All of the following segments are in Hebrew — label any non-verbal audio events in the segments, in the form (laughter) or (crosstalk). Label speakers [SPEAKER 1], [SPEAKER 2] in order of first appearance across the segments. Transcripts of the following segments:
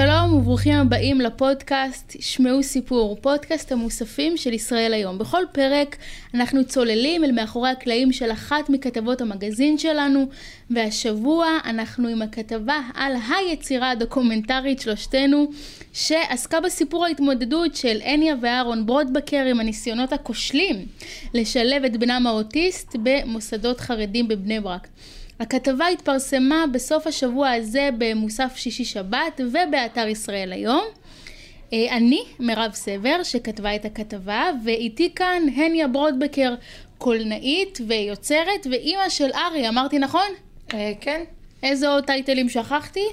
[SPEAKER 1] שלום וברוכים הבאים לפודקאסט שמעו סיפור, פודקאסט המוספים של ישראל היום. בכל פרק אנחנו צוללים אל מאחורי הקלעים של אחת מכתבות המגזין שלנו, והשבוע אנחנו עם הכתבה על היצירה הדוקומנטרית שלושתנו, שעסקה בסיפור ההתמודדות של הניה ואהרון ברודבקר עם הניסיונות הכושלים לשלב את בנם האוטיסט במוסדות חרדים בבני ברק. הכתבה התפרסמה בסוף השבוע הזה במוסף שישי שבת ובאתר ישראל היום. אה, אני מירב סבר שכתבה את הכתבה ואיתי כאן הניה ברודבקר קולנאית ויוצרת ואימא של ארי אמרתי נכון?
[SPEAKER 2] אה, כן.
[SPEAKER 1] איזה עוד טייטלים שכחתי?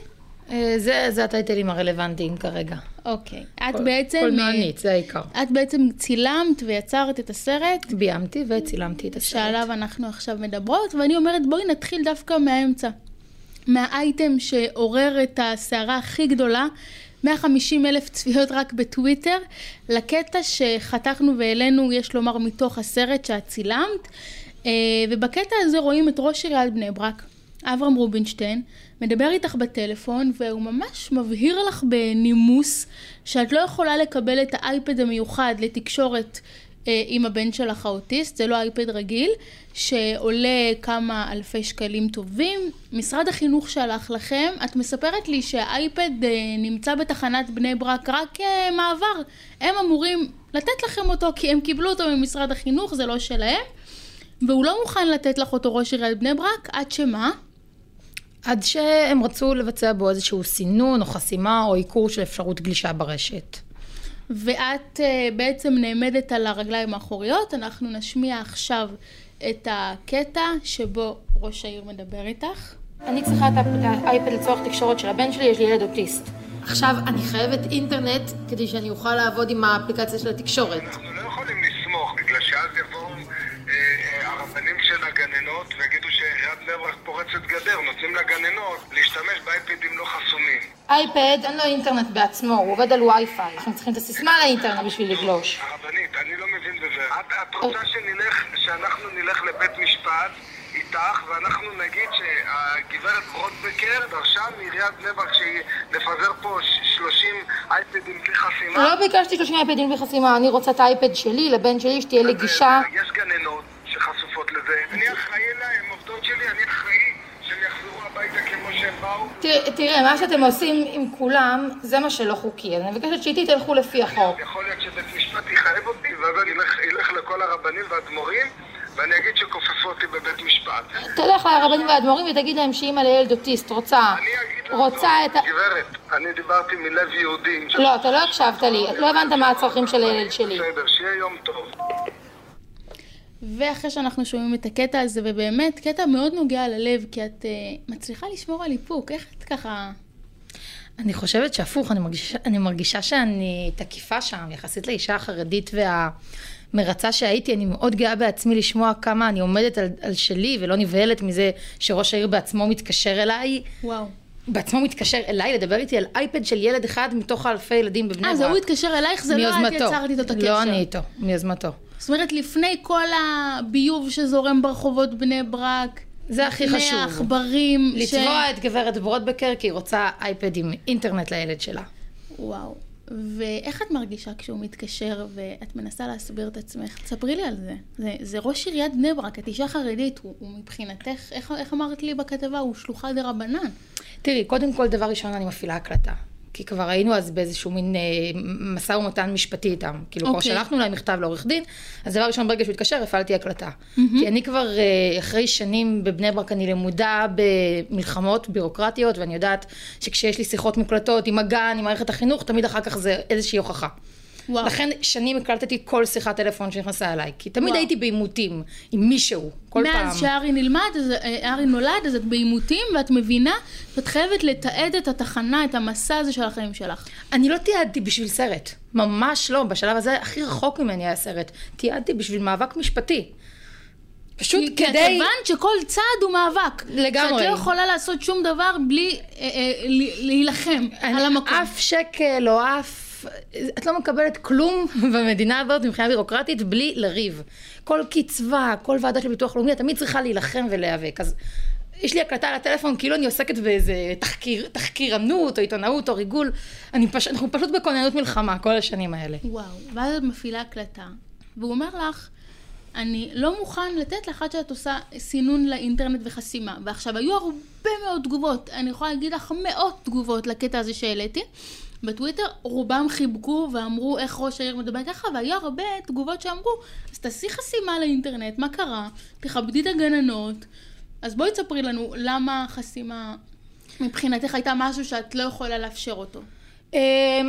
[SPEAKER 2] אה, זה, זה הטייטלים הרלוונטיים כרגע.
[SPEAKER 1] אוקיי. את בעצם...
[SPEAKER 2] קולנוענית, זה העיקר.
[SPEAKER 1] את בעצם צילמת ויצרת את הסרט
[SPEAKER 2] ביימתי וצילמתי את הסרט.
[SPEAKER 1] שעליו אנחנו עכשיו מדברות, ואני אומרת בואי נתחיל דווקא מהאמצע. מהאייטם שעורר את הסערה הכי גדולה, 150 אלף צפיות רק בטוויטר, לקטע שחתכנו והעלינו, יש לומר, מתוך הסרט שאת צילמת, אה, ובקטע הזה רואים את ראש עיריית בני ברק, אברהם רובינשטיין, מדבר איתך בטלפון, והוא ממש מבהיר לך בנימוס שאת לא יכולה לקבל את האייפד המיוחד לתקשורת אה, עם הבן שלך האוטיסט, זה לא אייפד רגיל, שעולה כמה אלפי שקלים טובים. משרד החינוך שלח לכם, את מספרת לי שהאייפד אה, נמצא בתחנת בני ברק רק. אה, הם אמורים לתת לכם אותו כי הם קיבלו אותו ממשרד החינוך, זה לא שלהם. והוא לא מוכן לתת לך אותו ראש עיריית בני ברק, עד שמה?
[SPEAKER 2] עד שהם רצו לבצע בו איזשהו סינון או חסימה או עיקור של אפשרות גלישה ברשת.
[SPEAKER 1] ואת uh, בעצם נעמדת על הרגליים האחוריות, אנחנו נשמיע עכשיו את הקטע שבו ראש העיר מדבר איתך.
[SPEAKER 2] אני צריכה את האייפד לצורך תקשורת של הבן שלי, יש לי ילד אוטיסט. עכשיו, אני חייבת אינטרנט כדי שאני אוכל לעבוד עם האפליקציה של התקשורת.
[SPEAKER 3] אנחנו לא יכולים לסמוך, בגלל שאז יבואו הרבנים של הגננות ויגידו שעיריית בני ברק פורצת גדר, נותנים לגננות להשתמש באייפדים לא חסומים.
[SPEAKER 2] אייפד, אין לו אינטרנט בעצמו, הוא עובד על וי-פיי. אנחנו צריכים את הסיסמה לאינטרנט בשביל לגלוש.
[SPEAKER 3] הרבנית, אני לא מבין בזה. את, את רוצה שנלך, שאנחנו נלך לבית משפט איתך, ואנחנו נגיד שהגברת ברודבקר דרשה מעיריית בני ברק לפזר פה ש- 30 אייפדים בלי חסימה?
[SPEAKER 2] לא ביקשתי 30 אייפדים בלי חסימה, אני רוצה את האייפד שלי, לבן שלי, שתהיה לי גישה.
[SPEAKER 3] יש גננות שחשופות לזה. אני אחראי אליי, הן עובדות שלי, אני אחראי שהם יחזרו הביתה כמו שהם באו.
[SPEAKER 2] תראה, מה שאתם עושים עם כולם, זה מה שלא חוקי. אני מבקשת שאיתי תלכו לפי החוק.
[SPEAKER 3] יכול להיות שבית משפט יחייב אותי, ואז אני אלך, לכל הרבנים והאדמו"רים, ואני אגיד שכופפו אותי בבית משפט.
[SPEAKER 2] תלך לרבנים והאדמו"רים ותגיד להם שאימא לילד אוטיסט רוצה,
[SPEAKER 3] לה,
[SPEAKER 2] רוצה
[SPEAKER 3] לא,
[SPEAKER 2] את ה...
[SPEAKER 3] גברת, אני דיברתי מלב יהודי.
[SPEAKER 2] לא, אתה לא הקשבת לי, לא הבנת מה הצרכים של הילד שלי.
[SPEAKER 3] בסדר, שיהיה יום טוב.
[SPEAKER 1] ואחרי שאנחנו שומעים את הקטע הזה, ובאמת קטע מאוד נוגע ללב, כי את uh, מצליחה לשמור על איפוק, איך את ככה...
[SPEAKER 2] אני חושבת שהפוך, אני מרגישה, אני מרגישה שאני תקיפה שם, יחסית לאישה החרדית והמרצה שהייתי, אני מאוד גאה בעצמי לשמוע כמה אני עומדת על, על שלי ולא נבהלת מזה שראש העיר בעצמו מתקשר אליי.
[SPEAKER 1] וואו.
[SPEAKER 2] בעצמו מתקשר אליי לדבר איתי על אייפד של ילד אחד מתוך אלפי ילדים בבני ברק.
[SPEAKER 1] אה, זה הוא התקשר אלייך, זה לא את. יצרת איתו את הקשר.
[SPEAKER 2] לא אני איתו, מיוזמתו.
[SPEAKER 1] זאת אומרת, לפני כל הביוב שזורם ברחובות בני ברק,
[SPEAKER 2] זה הכי
[SPEAKER 1] לפני
[SPEAKER 2] חשוב.
[SPEAKER 1] העכברים,
[SPEAKER 2] לתבוע את גברת ברודבקר כי היא רוצה אייפד עם אינטרנט לילד שלה.
[SPEAKER 1] וואו. ואיך את מרגישה כשהוא מתקשר ואת מנסה להסביר את עצמך? תספרי לי על זה. זה, זה ראש עיריית בני ברק, את אישה חרדית, הוא, הוא מבחינתך, איך, איך אמרת לי בכתבה? הוא שלוחה דה רבנן.
[SPEAKER 2] תראי, קודם כל, דבר ראשון, אני מפעילה הקלטה. כי כבר היינו אז באיזשהו מין אה, משא ומתן משפטי איתם. כאילו, כבר
[SPEAKER 1] אוקיי.
[SPEAKER 2] שלחנו להם מכתב לעורך דין, אז דבר ראשון, ברגע שהוא התקשר, הפעלתי הקלטה. כי אני כבר, אה, אחרי שנים בבני ברק, אני למודה במלחמות בירוקרטיות, ואני יודעת שכשיש לי שיחות מוקלטות עם הגן, עם מערכת החינוך, תמיד אחר כך זה איזושהי הוכחה.
[SPEAKER 1] וואו.
[SPEAKER 2] לכן שנים הקלטתי כל שיחת טלפון שנכנסה אליי, כי תמיד
[SPEAKER 1] וואו.
[SPEAKER 2] הייתי בעימותים עם מישהו, כל פעם.
[SPEAKER 1] מאז שארי נלמד, אז, אה, ארי נולד, אז את בעימותים, ואת מבינה שאת חייבת לתעד את התחנה, את המסע הזה של החיים שלך.
[SPEAKER 2] אני לא תיעדתי בשביל סרט, ממש לא, בשלב הזה הכי רחוק ממני היה סרט. תיעדתי בשביל מאבק משפטי. פשוט
[SPEAKER 1] כי, כי את
[SPEAKER 2] כדי...
[SPEAKER 1] הבנת שכל צעד הוא מאבק.
[SPEAKER 2] לגמרי.
[SPEAKER 1] שאת לא יכולה לעשות שום דבר בלי אה, אה, להילחם על המקום.
[SPEAKER 2] אף שקל או אף... את לא מקבלת כלום (laughs) במדינה הזאת מבחינה בירוקרטית בלי לריב. כל קצבה, כל ועדה של ביטוח לאומי, את תמיד צריכה להילחם ולהיאבק. אז יש לי הקלטה על הטלפון, כאילו אני עוסקת באיזה תחקיר, תחקירנות או עיתונאות או ריגול. אני פש... אנחנו פשוט בכוננות מלחמה כל השנים האלה.
[SPEAKER 1] וואו, ואז את מפעילה הקלטה, והוא אומר לך, אני לא מוכן לתת לך עד שאת עושה סינון לאינטרנט וחסימה. ועכשיו, היו הרבה מאוד תגובות, אני יכולה להגיד לך מאות תגובות לקטע הזה שהעליתי. בטוויטר רובם חיבקו ואמרו איך ראש העיר מדבר ככה, והיו הרבה תגובות שאמרו, אז תעשי חסימה לאינטרנט, מה קרה? תכבדי את הגננות. אז בואי תספרי לנו למה חסימה מבחינתך הייתה משהו שאת לא יכולה לאפשר אותו.
[SPEAKER 2] אמ,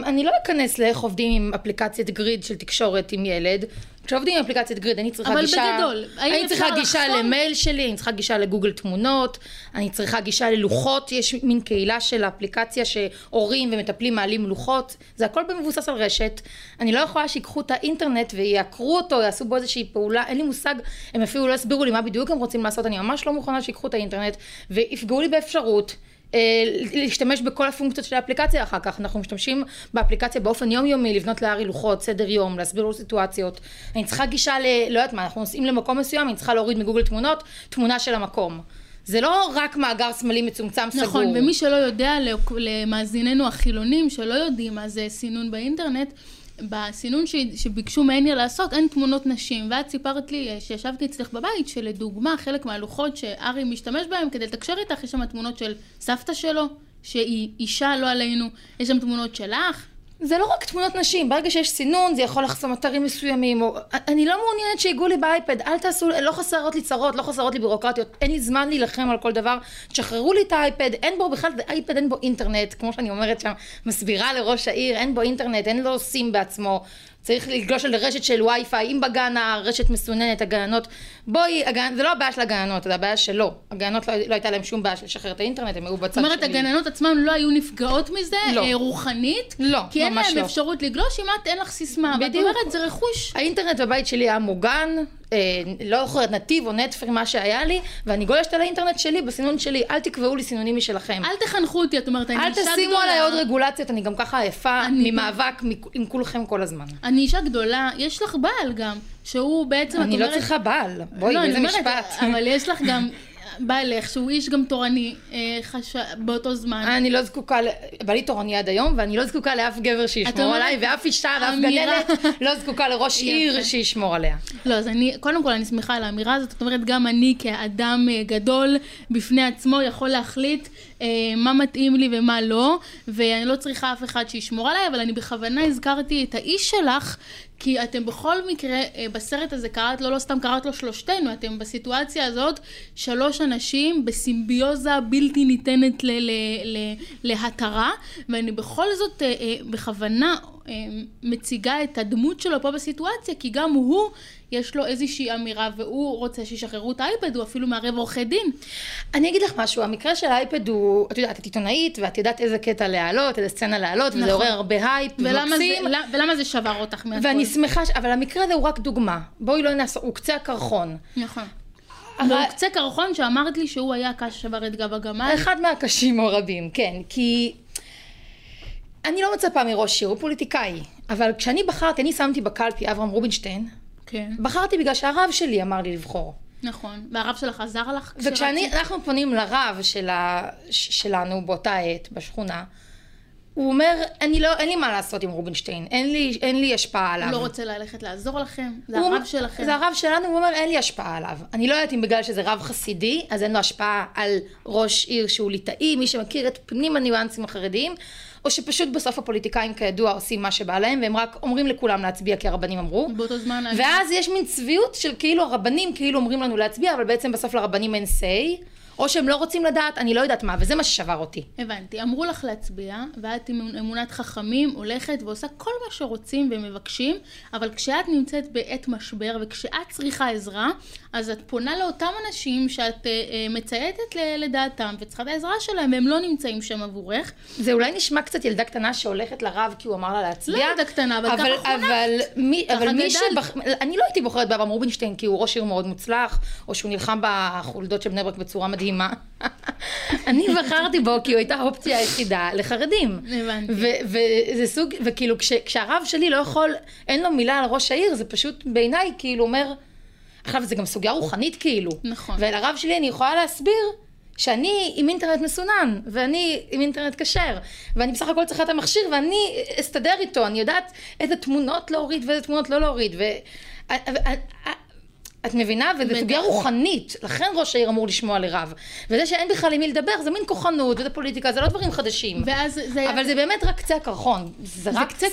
[SPEAKER 2] אני לא אכנס לאיך עובדים עם אפליקציית גריד של תקשורת עם ילד. כשעובדים עם אפליקציית גריד, אני צריכה
[SPEAKER 1] אבל
[SPEAKER 2] גישה...
[SPEAKER 1] בגדול, האם
[SPEAKER 2] אני צריכה גישה
[SPEAKER 1] לחסום?
[SPEAKER 2] למייל שלי, אני צריכה גישה לגוגל תמונות, אני צריכה גישה ללוחות, יש מין קהילה של אפליקציה שהורים ומטפלים מעלים לוחות, זה הכל מבוסס על רשת. אני לא יכולה שיקחו את האינטרנט ויעקרו אותו, יעשו בו איזושהי פעולה, אין לי מושג, הם אפילו לא הסבירו לי מה בדיוק הם רוצים לעשות, אני ממש לא מוכנה שיקחו את האינטרנט ויפגעו לי באפשרות. אה, להשתמש בכל הפונקציות של האפליקציה אחר כך. אנחנו משתמשים באפליקציה באופן יומיומי, לבנות לארי לוחות, סדר יום, להסביר לו סיטואציות. אני צריכה גישה ל... לא יודעת מה, אנחנו נוסעים למקום מסוים, אני צריכה להוריד מגוגל תמונות, תמונה של המקום. זה לא רק מאגר סמלי מצומצם סגור.
[SPEAKER 1] נכון, ומי שלא יודע, למאזיננו החילונים שלא יודעים מה זה סינון באינטרנט, בסינון ש- שביקשו מעניה לעשות אין תמונות נשים, ואת סיפרת לי אה, שישבתי אצלך בבית שלדוגמה חלק מהלוחות שארי משתמש בהם כדי לתקשר איתך, יש שם תמונות של סבתא שלו, שהיא אישה לא עלינו, יש שם תמונות שלך,
[SPEAKER 2] זה לא רק תמונות נשים, ברגע שיש סינון זה יכול לחסום אתרים מסוימים, או... אני לא מעוניינת שיגעו לי באייפד, אל תעשו, לא חסרות לי צרות, לא חסרות לי בירוקרטיות, אין לי זמן להילחם על כל דבר, תשחררו לי את האייפד, אין בו בכלל, האייפד אין בו אינטרנט, כמו שאני אומרת שם, מסבירה לראש העיר, אין בו אינטרנט, אין לו סים בעצמו, צריך לגלוש על רשת של וי-פיי, אם בגן הרשת מסוננת, הגננות, בואי, הגנ... זה לא הבעיה של הגננות, זה הבעיה שלו, הגננות לא, לא הייתה להם שום בעיה של לשחרר את האינטרנט, הם היו בצד
[SPEAKER 1] זאת אומרת,
[SPEAKER 2] שלי.
[SPEAKER 1] הגננות עצמן לא היו נפגעות מזה,
[SPEAKER 2] לא.
[SPEAKER 1] אה, רוחנית,
[SPEAKER 2] לא,
[SPEAKER 1] כי אין להם
[SPEAKER 2] לא.
[SPEAKER 1] אפשרות לגלוש אם את אין לך סיסמה, ואת
[SPEAKER 2] בדיוק.
[SPEAKER 1] אומרת, זה רכוש.
[SPEAKER 2] האינטרנט בבית שלי היה מוגן, לא זוכרת נתיב או נטפרי מה שהיה לי, ואני גולשת על האינטרנט שלי בסינון שלי, אל תקבעו לי סינונים משלכם.
[SPEAKER 1] אל תחנכו אותי, את אומרת, אני
[SPEAKER 2] אל
[SPEAKER 1] אישה גדולה.
[SPEAKER 2] תשימו עליי עוד רגולציות, אני גם ככה עייפה ממאבק עם כולכם כל הזמן.
[SPEAKER 1] אני אישה גדולה, יש לך בעל גם, שהוא בעצם,
[SPEAKER 2] אני לא
[SPEAKER 1] אומרת...
[SPEAKER 2] צריכה בעל, בואי,
[SPEAKER 1] לא,
[SPEAKER 2] איזה משפט.
[SPEAKER 1] אבל יש לך גם (laughs) בעלך, שהוא איש גם תורני אה, חש... באותו זמן.
[SPEAKER 2] אני לא זקוקה, ל- בעלי תורני עד היום, ואני לא זקוקה לאף גבר שישמור עליי, ואף אישה ואף
[SPEAKER 1] אמירה.
[SPEAKER 2] גננת לא זקוקה לראש עיר. שישמור עליה.
[SPEAKER 1] לא, אז אני, קודם כל אני שמחה על האמירה הזאת, זאת אומרת, גם אני כאדם אה, גדול בפני עצמו יכול להחליט מה מתאים לי ומה לא, ואני לא צריכה אף אחד שישמור עליי, אבל אני בכוונה הזכרתי את האיש שלך, כי אתם בכל מקרה, אה, בסרט הזה קראת לו, לא סתם קראת לו שלושתנו, אתם בסיטואציה הזאת שלוש אנשים בסימביוזה בלתי ניתנת ל- ל- ל- להתרה, ואני בכל זאת אה, אה, בכוונה אה, מציגה את הדמות שלו פה בסיטואציה, כי גם הוא, יש לו איזושהי אמירה, והוא רוצה שישחררו את האייפד, הוא אפילו מערב עורכי דין.
[SPEAKER 2] אני אגיד לך משהו, המקרה של האייפד הוא, את יודעת, את עיתונאית, ואת יודעת איזה קטע להעלות, איזה סצנה להעלות, וזה
[SPEAKER 1] נכון.
[SPEAKER 2] עורר הרבה הייפ,
[SPEAKER 1] ולמה זה, ולמה זה שבר אותך מהכל?
[SPEAKER 2] ואני שמחה, ש... אבל המקרה הזה הוא רק דוגמה. בואי לא נעשה, הוא קצה הקרחון.
[SPEAKER 1] נכון.
[SPEAKER 2] אבל-
[SPEAKER 1] והוא קצה קרחון שאמרת לי שהוא היה הקש ששבר את גב הגמל.
[SPEAKER 2] אחד מהקשים או רבים, כן, כי אני לא מצפה מראש עיר, הוא פוליטיקאי, אבל כשאני בחרתי, אני שמתי בקלפי אברהם רובינשטיין,
[SPEAKER 1] כן,
[SPEAKER 2] בחרתי בגלל שהרב שלי אמר לי לבחור.
[SPEAKER 1] נכון. והרב שלך עזר לך?
[SPEAKER 2] וכשאני,
[SPEAKER 1] כשרצית?
[SPEAKER 2] אנחנו פונים לרב של ה, שלנו באותה עת, בשכונה, הוא אומר, אני לא, אין לי מה לעשות עם רובינשטיין, אין לי, אין לי השפעה עליו.
[SPEAKER 1] הוא לא רוצה ללכת לעזור לכם? זה הרב שלכם.
[SPEAKER 2] זה הרב שלנו, הוא אומר, אין לי השפעה עליו. אני לא יודעת אם בגלל שזה רב חסידי, אז אין לו השפעה על ראש עיר שהוא ליטאי, מי שמכיר את פנים הניואנסים החרדיים, או שפשוט בסוף הפוליטיקאים כידוע עושים מה שבא להם, והם רק אומרים לכולם להצביע כי הרבנים אמרו.
[SPEAKER 1] באותו זמן... אני-
[SPEAKER 2] ואז יש מין צביעות של כאילו הרבנים כאילו אומרים לנו להצביע, אבל בעצם בסוף לרבנים אין say, או שהם לא רוצים לדעת, אני לא יודעת מה, וזה מה ששבר אותי.
[SPEAKER 1] הבנתי. אמרו לך להצביע, ואת עם אמונת חכמים הולכת ועושה כל מה שרוצים ומבקשים, אבל כשאת נמצאת בעת משבר וכשאת צריכה עזרה, אז את פונה לאותם אנשים שאת אה, אה, מצייתת לדעתם וצריכה את העזרה שלהם, והם לא נמצאים שם עבורך.
[SPEAKER 2] זה אולי נשמע קצת ילדה קטנה שהולכת לרב כי הוא אמר לה להצביע.
[SPEAKER 1] לא ילדה קטנה, אבל ככה חונכת.
[SPEAKER 2] אבל מי, אבל מי. שבח... אני לא הייתי בוחרת באברהם רובינשטיין כי הוא ראש עיר מאוד מוצלח, או שהוא נלחם בחולדות של בני ברק בצורה מדהימה. אני בחרתי בו כי הוא הייתה האופציה היחידה לחרדים.
[SPEAKER 1] הבנתי.
[SPEAKER 2] ו- וזה סוג, וכאילו כש, כשהרב שלי לא יכול, אין לו מילה על ראש העיר, זה פשוט בעיניי כאילו אומר, עכשיו זה גם סוגיה רוחנית כאילו.
[SPEAKER 1] נכון.
[SPEAKER 2] ולרב שלי אני יכולה להסביר שאני עם אינטרנט מסונן, ואני עם אינטרנט כשר, ואני בסך הכל צריכה את המכשיר, ואני אסתדר איתו, אני יודעת איזה תמונות להוריד ואיזה תמונות לא להוריד, ו... את מבינה? וזו סוגיה רוחנית, לכן ראש העיר אמור לשמוע לרב. וזה שאין בכלל עם מי לדבר, זה מין כוחנות, וזה פוליטיקה, זה לא דברים חדשים.
[SPEAKER 1] ואז זה...
[SPEAKER 2] אבל זה באמת רק קצה הקרחון. זה,
[SPEAKER 1] זה
[SPEAKER 2] רק
[SPEAKER 1] קצה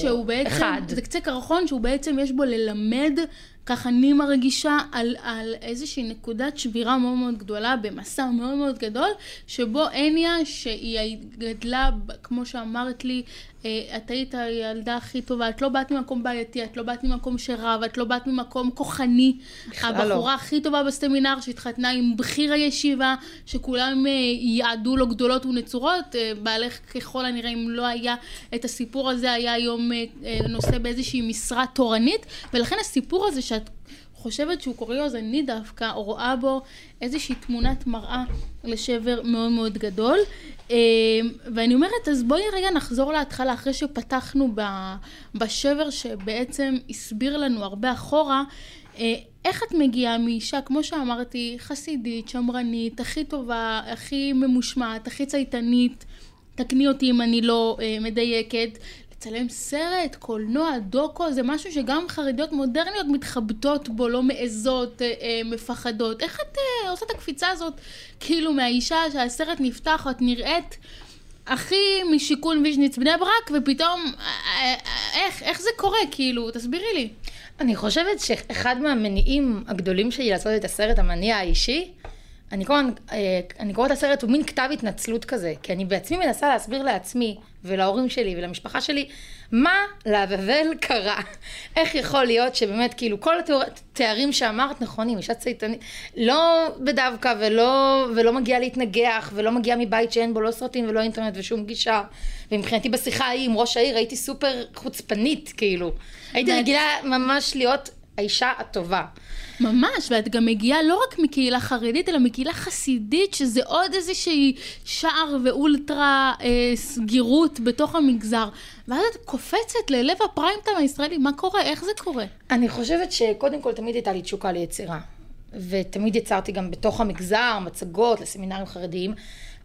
[SPEAKER 1] שהוא בעצם...
[SPEAKER 2] אחד.
[SPEAKER 1] זה קצה קרחון שהוא בעצם יש בו ללמד, ככה אני מרגישה, על, על איזושהי נקודת שבירה מאוד מאוד גדולה, במסע מאוד מאוד גדול, שבו הניה, שהיא גדלה, כמו שאמרת לי, אה, את היית הילדה הכי טובה, את לא באת ממקום בעייתי, את לא באת ממקום שרב, את לא באת ממקום כוחני.
[SPEAKER 2] לא.
[SPEAKER 1] הבחורה הכי טובה בסמינר שהתחתנה עם בכיר הישיבה, שכולם אה, יעדו לו גדולות ונצורות, אה, בעלך ככל הנראה אם לא היה את הסיפור הזה, היה היום נושא באיזושהי משרה תורנית, ולכן הסיפור הזה שאת חושבת שהוא קוריוז, אני דווקא רואה בו איזושהי תמונת מראה לשבר מאוד מאוד גדול. אה, ואני אומרת, אז בואי רגע נחזור להתחלה, אחרי שפתחנו בשבר שבעצם הסביר לנו הרבה אחורה, אה, איך את מגיעה מאישה, כמו שאמרתי, חסידית, שמרנית, הכי טובה, הכי ממושמעת, הכי צייתנית, תקני אותי אם אני לא אה, מדייקת, לצלם סרט, קולנוע, דוקו, זה משהו שגם חרדיות מודרניות מתחבטות בו, לא מעזות, אה, אה, מפחדות. איך את אה, עושה את הקפיצה הזאת, כאילו מהאישה שהסרט נפתח, את נראית הכי משיכון ויז'ניץ בני ברק, ופתאום, אה, אה, איך, איך זה קורה, כאילו, תסבירי לי.
[SPEAKER 2] אני חושבת שאחד מהמניעים הגדולים שלי לעשות את הסרט, המניע האישי, אני כל הזמן, אה, אני קוראת לסרט, הוא מין כתב התנצלות כזה, כי אני בעצמי מנסה להסביר לעצמי ולהורים שלי ולמשפחה שלי, מה לעזאזל קרה. (laughs) איך יכול להיות שבאמת, כאילו, כל התארים שאמרת נכונים, אישה צייתנית, לא בדווקא ולא, ולא מגיעה להתנגח, ולא מגיעה מבית שאין בו לא סרטים ולא אינטרנט ושום גישה. ומבחינתי בשיחה ההיא עם ראש העיר הייתי סופר חוצפנית, כאילו. הייתי רגילה ממש להיות האישה הטובה.
[SPEAKER 1] ממש, ואת גם מגיעה לא רק מקהילה חרדית, אלא מקהילה חסידית, שזה עוד איזושהי שער ואולטרה אה, סגירות בתוך המגזר. ואז את קופצת ללב הפריים טיים הישראלי, מה קורה? איך זה קורה?
[SPEAKER 2] אני חושבת שקודם כל תמיד הייתה לי תשוקה ליצירה. ותמיד יצרתי גם בתוך המגזר, מצגות לסמינרים חרדיים.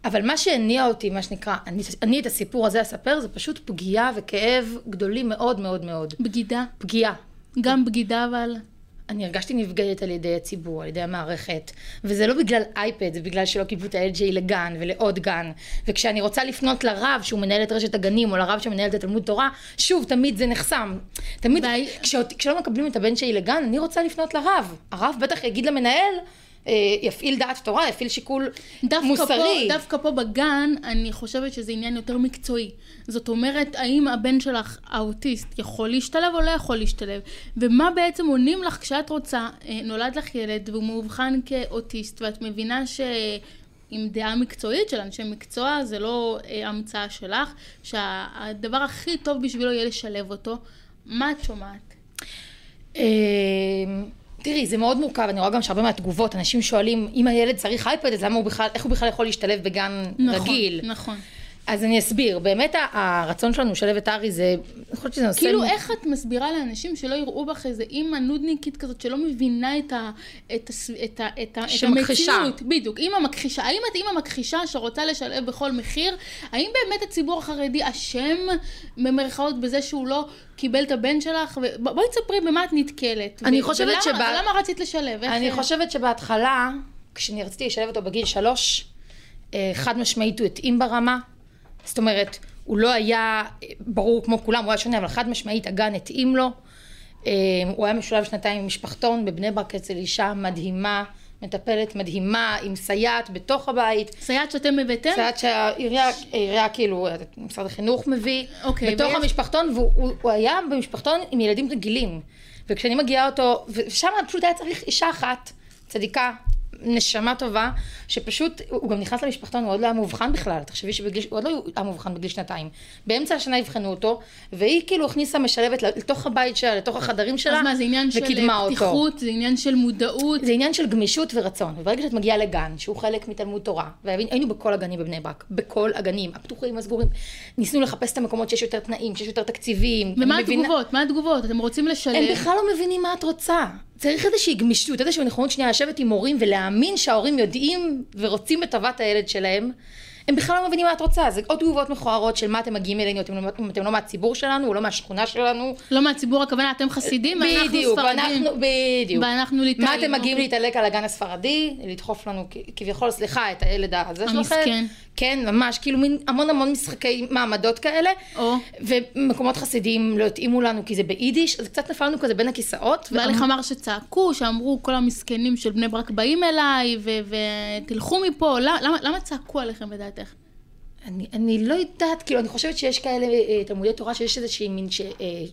[SPEAKER 2] אבל מה שהניע אותי, מה שנקרא, אני, אני את הסיפור הזה אספר, זה פשוט פגיעה וכאב גדולים מאוד מאוד מאוד.
[SPEAKER 1] בגידה?
[SPEAKER 2] פגיעה.
[SPEAKER 1] גם בגידה אבל?
[SPEAKER 2] אני הרגשתי נפגעת על ידי הציבור, על ידי המערכת, וזה לא בגלל אייפד, זה בגלל שלא קיבלו את ה-LJ לגן ולעוד גן, וכשאני רוצה לפנות לרב שהוא מנהל את רשת הגנים, או לרב שמנהל את תלמוד תורה, שוב, תמיד זה נחסם. תמיד,
[SPEAKER 1] והי-
[SPEAKER 2] כשאות- כשלא מקבלים את הבן שלי לגן, אני רוצה לפנות לרב. הרב בטח יגיד למנהל, יפעיל דעת תורה, יפעיל שיקול
[SPEAKER 1] דווקא
[SPEAKER 2] מוסרי.
[SPEAKER 1] פה, דווקא פה בגן, אני חושבת שזה עניין יותר מקצועי. זאת אומרת, האם הבן שלך, האוטיסט, יכול להשתלב או לא יכול להשתלב? ומה בעצם עונים לך כשאת רוצה, אה, נולד לך ילד והוא מאובחן כאוטיסט, ואת מבינה ש... עם דעה מקצועית של אנשי מקצוע, זה לא אה, המצאה שלך, שהדבר הכי טוב בשבילו יהיה לשלב אותו. מה את שומעת?
[SPEAKER 2] תראי, זה מאוד מורכב, אני רואה גם שהרבה מהתגובות, אנשים שואלים, אם הילד צריך אייפד, אז למה הוא בכלל, איך הוא בכלל יכול להשתלב בגן
[SPEAKER 1] נכון,
[SPEAKER 2] רגיל?
[SPEAKER 1] נכון.
[SPEAKER 2] אז אני אסביר, באמת הרצון שלנו לשלב את ארי זה, אני חושבת שזה נושא...
[SPEAKER 1] כאילו, איך את מסבירה לאנשים שלא יראו בך איזה אימא נודניקית כזאת שלא מבינה את, ה, את, הס, את, ה, את, ה, את
[SPEAKER 2] שמכחישה.
[SPEAKER 1] המציאות? בדיוק, אימא מכחישה. האם את אימא מכחישה שרוצה לשלב בכל מחיר? האם באמת הציבור החרדי אשם, במרכאות, בזה שהוא לא קיבל את הבן שלך? ו- בואי תספרי במה את נתקלת.
[SPEAKER 2] אני
[SPEAKER 1] ו-
[SPEAKER 2] חושבת
[SPEAKER 1] ולמה,
[SPEAKER 2] שבה-
[SPEAKER 1] ולמה רצית לשלב? איך-
[SPEAKER 2] אני חושבת שבהתחלה, כשאני רציתי לשלב אותו בגיל שלוש, אה, חד משמעית הוא התאים ברמה. זאת אומרת, הוא לא היה ברור כמו כולם, הוא היה שונה, אבל חד משמעית הגן התאים לו. אה, הוא היה משולב שנתיים עם משפחתון בבני ברק אצל אישה מדהימה, מטפלת מדהימה, עם סייעת בתוך הבית.
[SPEAKER 1] סייעת שאתם הבאתם?
[SPEAKER 2] סייעת שהעירייה, העירייה כאילו, משרד החינוך מביא,
[SPEAKER 1] אוקיי,
[SPEAKER 2] בתוך
[SPEAKER 1] ויש-
[SPEAKER 2] המשפחתון, והוא הוא- הוא היה במשפחתון עם ילדים רגילים. וכשאני מגיעה אותו, ושם פשוט היה צריך אישה אחת, צדיקה, נשמה טובה, שפשוט, הוא גם נכנס למשפחתון, הוא עוד לא היה מאובחן בכלל, תחשבי שבגיל, הוא עוד לא היה מאובחן בגיל שנתיים. באמצע השנה יבחנו אותו, והיא כאילו הכניסה משלבת לתוך הבית שלה, לתוך החדרים שלה,
[SPEAKER 1] אז מה, זה עניין של
[SPEAKER 2] וקידמה אותו.
[SPEAKER 1] פתיחות, זה עניין של מודעות?
[SPEAKER 2] זה עניין של גמישות ורצון. וברגע שאת מגיעה לגן, שהוא חלק מתלמוד תורה, והיינו בכל הגנים בבני ברק, בכל הגנים, הפתוחים, הסגורים, ניסינו לחפש את המקומות שיש יותר תנאים, שיש יותר תקציבים.
[SPEAKER 1] ומה
[SPEAKER 2] אני מבינה-
[SPEAKER 1] התגובות? מה התגובות? אתם רוצים לשלב?
[SPEAKER 2] הם בכלל לא מבינים מה את רוצה. צריך איזושהי גמישות, איזושהי נכונות שנייה לשבת עם הורים ולהאמין שההורים יודעים ורוצים את טובת הילד שלהם. הם בכלל לא מבינים מה את רוצה, זה עוד תגובות מכוערות של מה אתם מגיעים אלינו, אתם, לא- אתם לא מהציבור שלנו, או לא מהשכונה שלנו.
[SPEAKER 1] לא מהציבור הכוונה, אתם חסידים, אנחנו
[SPEAKER 2] בדיוק,
[SPEAKER 1] ספרדים.
[SPEAKER 2] ואנחנו, בדיוק.
[SPEAKER 1] ואנחנו ליטאים.
[SPEAKER 2] מה אתם מגיעים
[SPEAKER 1] אוקיי.
[SPEAKER 2] להתעלק על הגן הספרדי, לדחוף לנו כביכול, סליחה, את הילד הזה שלכם.
[SPEAKER 1] המסכן.
[SPEAKER 2] כן, ממש, כאילו מין המון המון משחקי מעמדות כאלה.
[SPEAKER 1] או.
[SPEAKER 2] ומקומות חסידיים לא התאימו לנו כי זה ביידיש, אז קצת נפלנו כזה בין הכיסאות.
[SPEAKER 1] והליך אמר שצעקו, שאמרו כל המסכנים של בני ברק באים אליי, ותלכו מפה, למה, למה, צעקו עליכם לדעתך?
[SPEAKER 2] אני, אני לא יודעת, כאילו, אני חושבת שיש כאלה אה, תלמודי תורה שיש איזושהי מין ש... אה,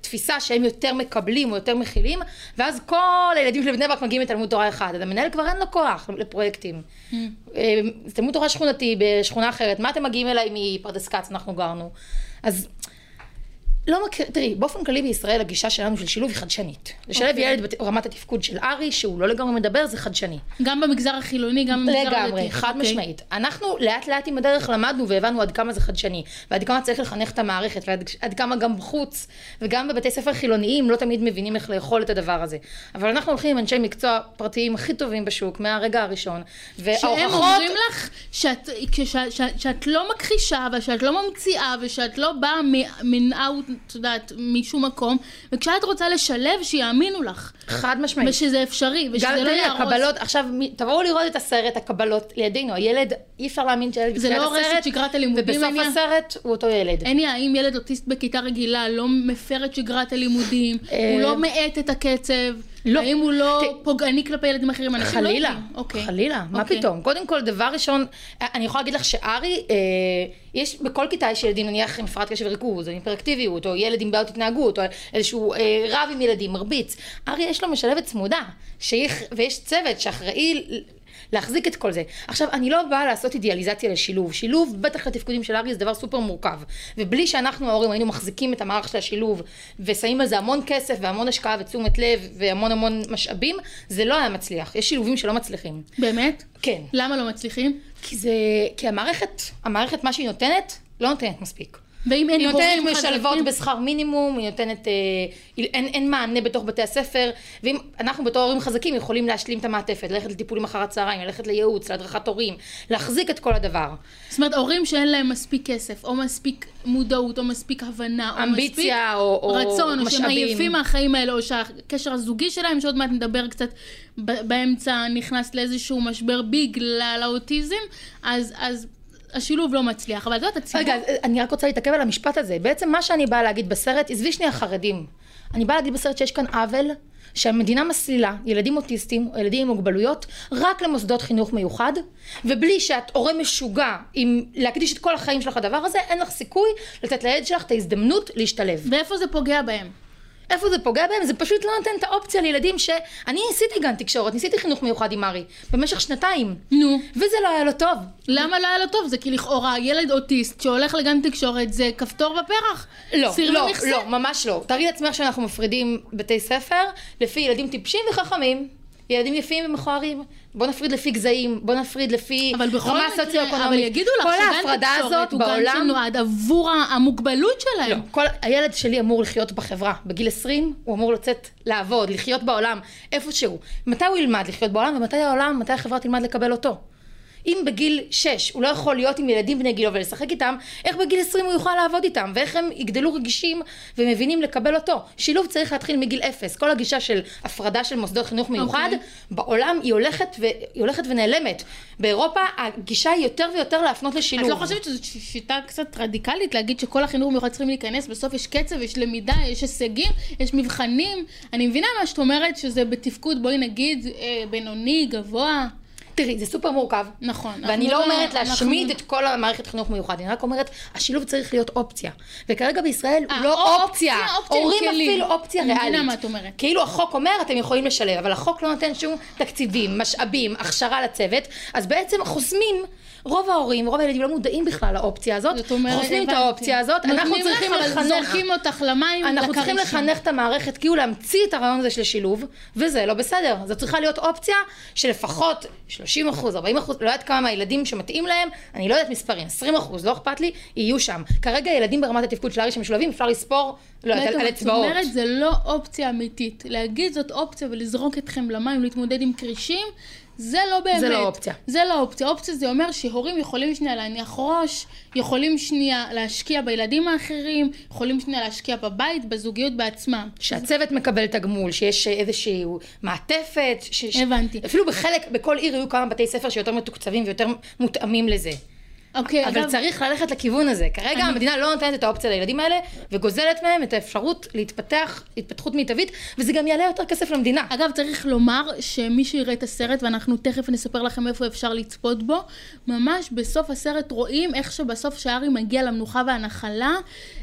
[SPEAKER 2] תפיסה שהם יותר מקבלים או יותר מכילים, ואז כל הילדים של בני ברק מגיעים לתלמוד תורה אחד, אז המנהל כבר אין לו כוח לפרויקטים. אה, זה תלמוד תורה שכונתי בשכונה אחרת, מה אתם מגיעים אליי מפרדס כץ, אנחנו גרנו. אז לא מכיר, תראי, באופן כללי בישראל הגישה שלנו של שילוב היא חדשנית. לשלב
[SPEAKER 1] אוקיי.
[SPEAKER 2] ילד ברמת התפקוד של ארי, שהוא לא לגמרי מדבר, זה חדשני.
[SPEAKER 1] גם במגזר החילוני, גם במגזר הדתי.
[SPEAKER 2] לגמרי, חד
[SPEAKER 1] אוקיי.
[SPEAKER 2] משמעית. אנחנו לאט לאט עם הדרך למדנו והבנו עד כמה זה חדשני, ועד כמה צריך לחנך את המערכת, ועד עד כמה גם בחוץ, וגם בבתי ספר חילוניים לא תמיד מבינים איך לאכול את הדבר הזה. אבל אנחנו הולכים עם אנשי מקצוע פרטיים הכי טובים בשוק, מהרגע הראשון.
[SPEAKER 1] שהם
[SPEAKER 2] וההוכחות...
[SPEAKER 1] אומרים לך שאת, כש- שאת, שאת לא מכחישה ושאת לא ממציאה ושאת לא באה אאוט, את יודעת, משום מקום, וכשאת רוצה לשלב, שיאמינו לך.
[SPEAKER 2] חד משמעית.
[SPEAKER 1] ושזה אפשרי, ושזה
[SPEAKER 2] גם
[SPEAKER 1] לא יהרוס.
[SPEAKER 2] הקבלות, עכשיו תבואו לראות את הסרט, הקבלות לידינו, הילד, אי אפשר להאמין שהילד
[SPEAKER 1] זה
[SPEAKER 2] בתחילת
[SPEAKER 1] לא הורס את
[SPEAKER 2] הסרט,
[SPEAKER 1] שגרת הלימודים,
[SPEAKER 2] ובסוף
[SPEAKER 1] עניה?
[SPEAKER 2] הסרט הוא אותו ילד.
[SPEAKER 1] אין לי, האם ילד אוטיסט בכיתה רגילה לא מפר את שגרת הלימודים,
[SPEAKER 2] אה,
[SPEAKER 1] הוא לא מאט את הקצב,
[SPEAKER 2] לא.
[SPEAKER 1] האם הוא לא
[SPEAKER 2] תראי,
[SPEAKER 1] פוגעני כלפי ילדים אחרים? אנשים לא יודעים. אוקיי.
[SPEAKER 2] חלילה, מה
[SPEAKER 1] אוקיי.
[SPEAKER 2] פתאום? קודם כל, דבר ראשון, אני יכולה להגיד לך שארי, אה, יש, בכל כיתה יש ילדים, נניח עם הפרעת קשב וריכוז, או עם היפראקטיביות, או ילד עם בעיות התנהגות, או איזשהו אה, רב עם ילדים, מרביץ. ארי יש לו משלבת צמודה, שהיא, ויש צוות שאחראי להחזיק את כל זה. עכשיו, אני לא באה לעשות אידיאליזציה לשילוב. שילוב, בטח לתפקודים של ארי, זה דבר סופר מורכב. ובלי שאנחנו ההורים היינו מחזיקים את המערך של השילוב, ושמים על זה המון כסף והמון השקעה ותשומת לב והמון המון משאבים, זה לא היה מצליח. יש שילובים שלא מצליחים.
[SPEAKER 1] באמת?
[SPEAKER 2] כן.
[SPEAKER 1] למה לא מצליחים?
[SPEAKER 2] כי זה, כי המערכת, המערכת מה שהיא נותנת, לא נותנת מספיק.
[SPEAKER 1] ואם אין
[SPEAKER 2] היא נותנת
[SPEAKER 1] הורים
[SPEAKER 2] משלבות
[SPEAKER 1] חזקים?
[SPEAKER 2] בשכר מינימום, היא נותנת, אה, אין, אין מענה בתוך בתי הספר, ואם אנחנו בתור הורים חזקים יכולים להשלים את המעטפת, ללכת לטיפולים אחר הצהריים, ללכת לייעוץ, להדרכת הורים, להחזיק את כל הדבר.
[SPEAKER 1] זאת אומרת, הורים שאין להם מספיק כסף, או מספיק מודעות, או מספיק הבנה, או
[SPEAKER 2] אמביציה,
[SPEAKER 1] מספיק
[SPEAKER 2] או- או
[SPEAKER 1] רצון, או שהם. עייפים מהחיים האלה, או שהקשר הזוגי שלהם, שעוד מעט נדבר קצת באמצע, נכנס לאיזשהו משבר בגלל האוטיזם, אז, אז השילוב לא מצליח. אבל את יודעת, הציבור...
[SPEAKER 2] רגע, אז אני רק רוצה להתעכב על המשפט הזה. בעצם מה שאני באה להגיד בסרט, עזבי שנייה חרדים. אני באה להגיד בסרט שיש כאן עוול, שהמדינה מסלילה ילדים אוטיסטים או ילדים עם מוגבלויות רק למוסדות חינוך מיוחד, ובלי שאת הורה משוגע עם להקדיש את כל החיים שלך לדבר הזה, אין לך סיכוי לתת לילד שלך את ההזדמנות להשתלב.
[SPEAKER 1] ואיפה זה פוגע בהם?
[SPEAKER 2] איפה זה פוגע בהם? זה פשוט לא נותן את האופציה לילדים ש... אני ניסיתי גן תקשורת, ניסיתי חינוך מיוחד עם ארי, במשך שנתיים.
[SPEAKER 1] נו.
[SPEAKER 2] וזה לא היה לו טוב.
[SPEAKER 1] למה לא היה לו טוב? זה כי לכאורה ילד אוטיסט שהולך לגן תקשורת זה כפתור בפרח.
[SPEAKER 2] לא, לא. לא, ממש לא. תארי לעצמך שאנחנו מפרידים בתי ספר לפי ילדים טיפשים וחכמים. ילדים יפים ומכוערים. בוא נפריד לפי גזעים, בוא נפריד לפי רמה סוציו-אקונומית.
[SPEAKER 1] אבל יגידו לך שגן תקשורת הוא גן
[SPEAKER 2] בעולם...
[SPEAKER 1] שנועד עבור המוגבלות
[SPEAKER 2] לא,
[SPEAKER 1] שלהם.
[SPEAKER 2] כל, הילד שלי אמור לחיות בחברה. בגיל 20 הוא אמור לצאת לעבוד, לחיות בעולם, איפשהו. מתי הוא ילמד לחיות בעולם ומתי העולם, מתי החברה תלמד לקבל אותו? אם בגיל 6 הוא לא יכול להיות עם ילדים בני גילו ולשחק איתם, איך בגיל 20 הוא יוכל לעבוד איתם? ואיך הם יגדלו רגישים ומבינים לקבל אותו? שילוב צריך להתחיל מגיל 0. כל הגישה של הפרדה של מוסדות חינוך מיוחד,
[SPEAKER 1] אוקיי.
[SPEAKER 2] בעולם היא הולכת, ו... היא הולכת ונעלמת. באירופה הגישה היא יותר ויותר להפנות לשילוב.
[SPEAKER 1] את לא חושבת שזו שיטה קצת רדיקלית להגיד שכל החינוך המיוחד צריכים להיכנס, בסוף יש קצב, יש למידה, יש הישגים, יש מבחנים. אני מבינה מה שאת אומרת, שזה בתפקוד, בואי נגיד, אה, בינוני, גבוה.
[SPEAKER 2] תראי, זה סופר מורכב.
[SPEAKER 1] נכון.
[SPEAKER 2] ואני
[SPEAKER 1] אנחנו
[SPEAKER 2] לא אומרת להשמיד את כל המערכת חינוך מיוחד, אני רק אומרת, השילוב צריך להיות אופציה. וכרגע בישראל הוא
[SPEAKER 1] אה,
[SPEAKER 2] לא
[SPEAKER 1] או-
[SPEAKER 2] אופציה. הורים. אפילו אופציה
[SPEAKER 1] אני
[SPEAKER 2] ריאלית.
[SPEAKER 1] מבינה מה את אומרת.
[SPEAKER 2] כאילו החוק אומר, אתם יכולים לשלב, אבל החוק לא נותן שום תקציבים, משאבים, הכשרה לצוות, אז בעצם חוסמים. רוב ההורים, רוב הילדים לא מודעים בכלל לאופציה הזאת, חוסמים את. האופציה הזאת, אנחנו צריכים לחנך,
[SPEAKER 1] זורקים אותך למים,
[SPEAKER 2] אנחנו צריכים. לחנך את המערכת כאילו להמציא את הרעיון הזה של שילוב, וזה לא בסדר. זו צריכה להיות אופציה שלפחות 30% 30 אחוז, 40 אחוז, לא יודעת כמה מהילדים שמתאים להם, אני לא יודעת מספרים, 20 אחוז, לא אכפת לי, יהיו שם. כרגע ילדים ברמת התפקוד של ארי שמשולבים, אפשר לספור, לא יודעת, על- על אצבעות.
[SPEAKER 1] זאת אומרת, זה לא אופציה אמיתית. להגיד זאת אופציה ולזרוק אתכם למים, להתמודד עם כרישים, זה לא באמת.
[SPEAKER 2] זה לא אופציה.
[SPEAKER 1] זה לא אופציה. אופציה זה אומר שהורים יכולים שנייה להניח ראש, יכולים שנייה להשקיע בילדים האחרים, יכולים שנייה להשקיע בבית, בזוגיות בעצמם.
[SPEAKER 2] שהצוות מקבל תגמול, שיש איזושהי מעטפת, ש...
[SPEAKER 1] הבנתי.
[SPEAKER 2] אפילו בחלק, בכל עיר יהיו כמה בתי ספר שיותר מתוקצבים ויותר מותאמים לזה.
[SPEAKER 1] אוקיי,
[SPEAKER 2] אבל
[SPEAKER 1] אגב,
[SPEAKER 2] צריך ללכת לכיוון הזה. כרגע
[SPEAKER 1] אני-
[SPEAKER 2] המדינה לא נותנת את האופציה לילדים האלה, וגוזלת מהם את האפשרות להתפתח, התפתחות מיטבית, וזה גם יעלה יותר כסף למדינה.
[SPEAKER 1] אגב, צריך לומר שמי שיראה את הסרט, ואנחנו תכף נספר לכם איפה אפשר לצפות בו, ממש בסוף הסרט רואים איך שבסוף שהארי מגיע למנוחה והנחלה,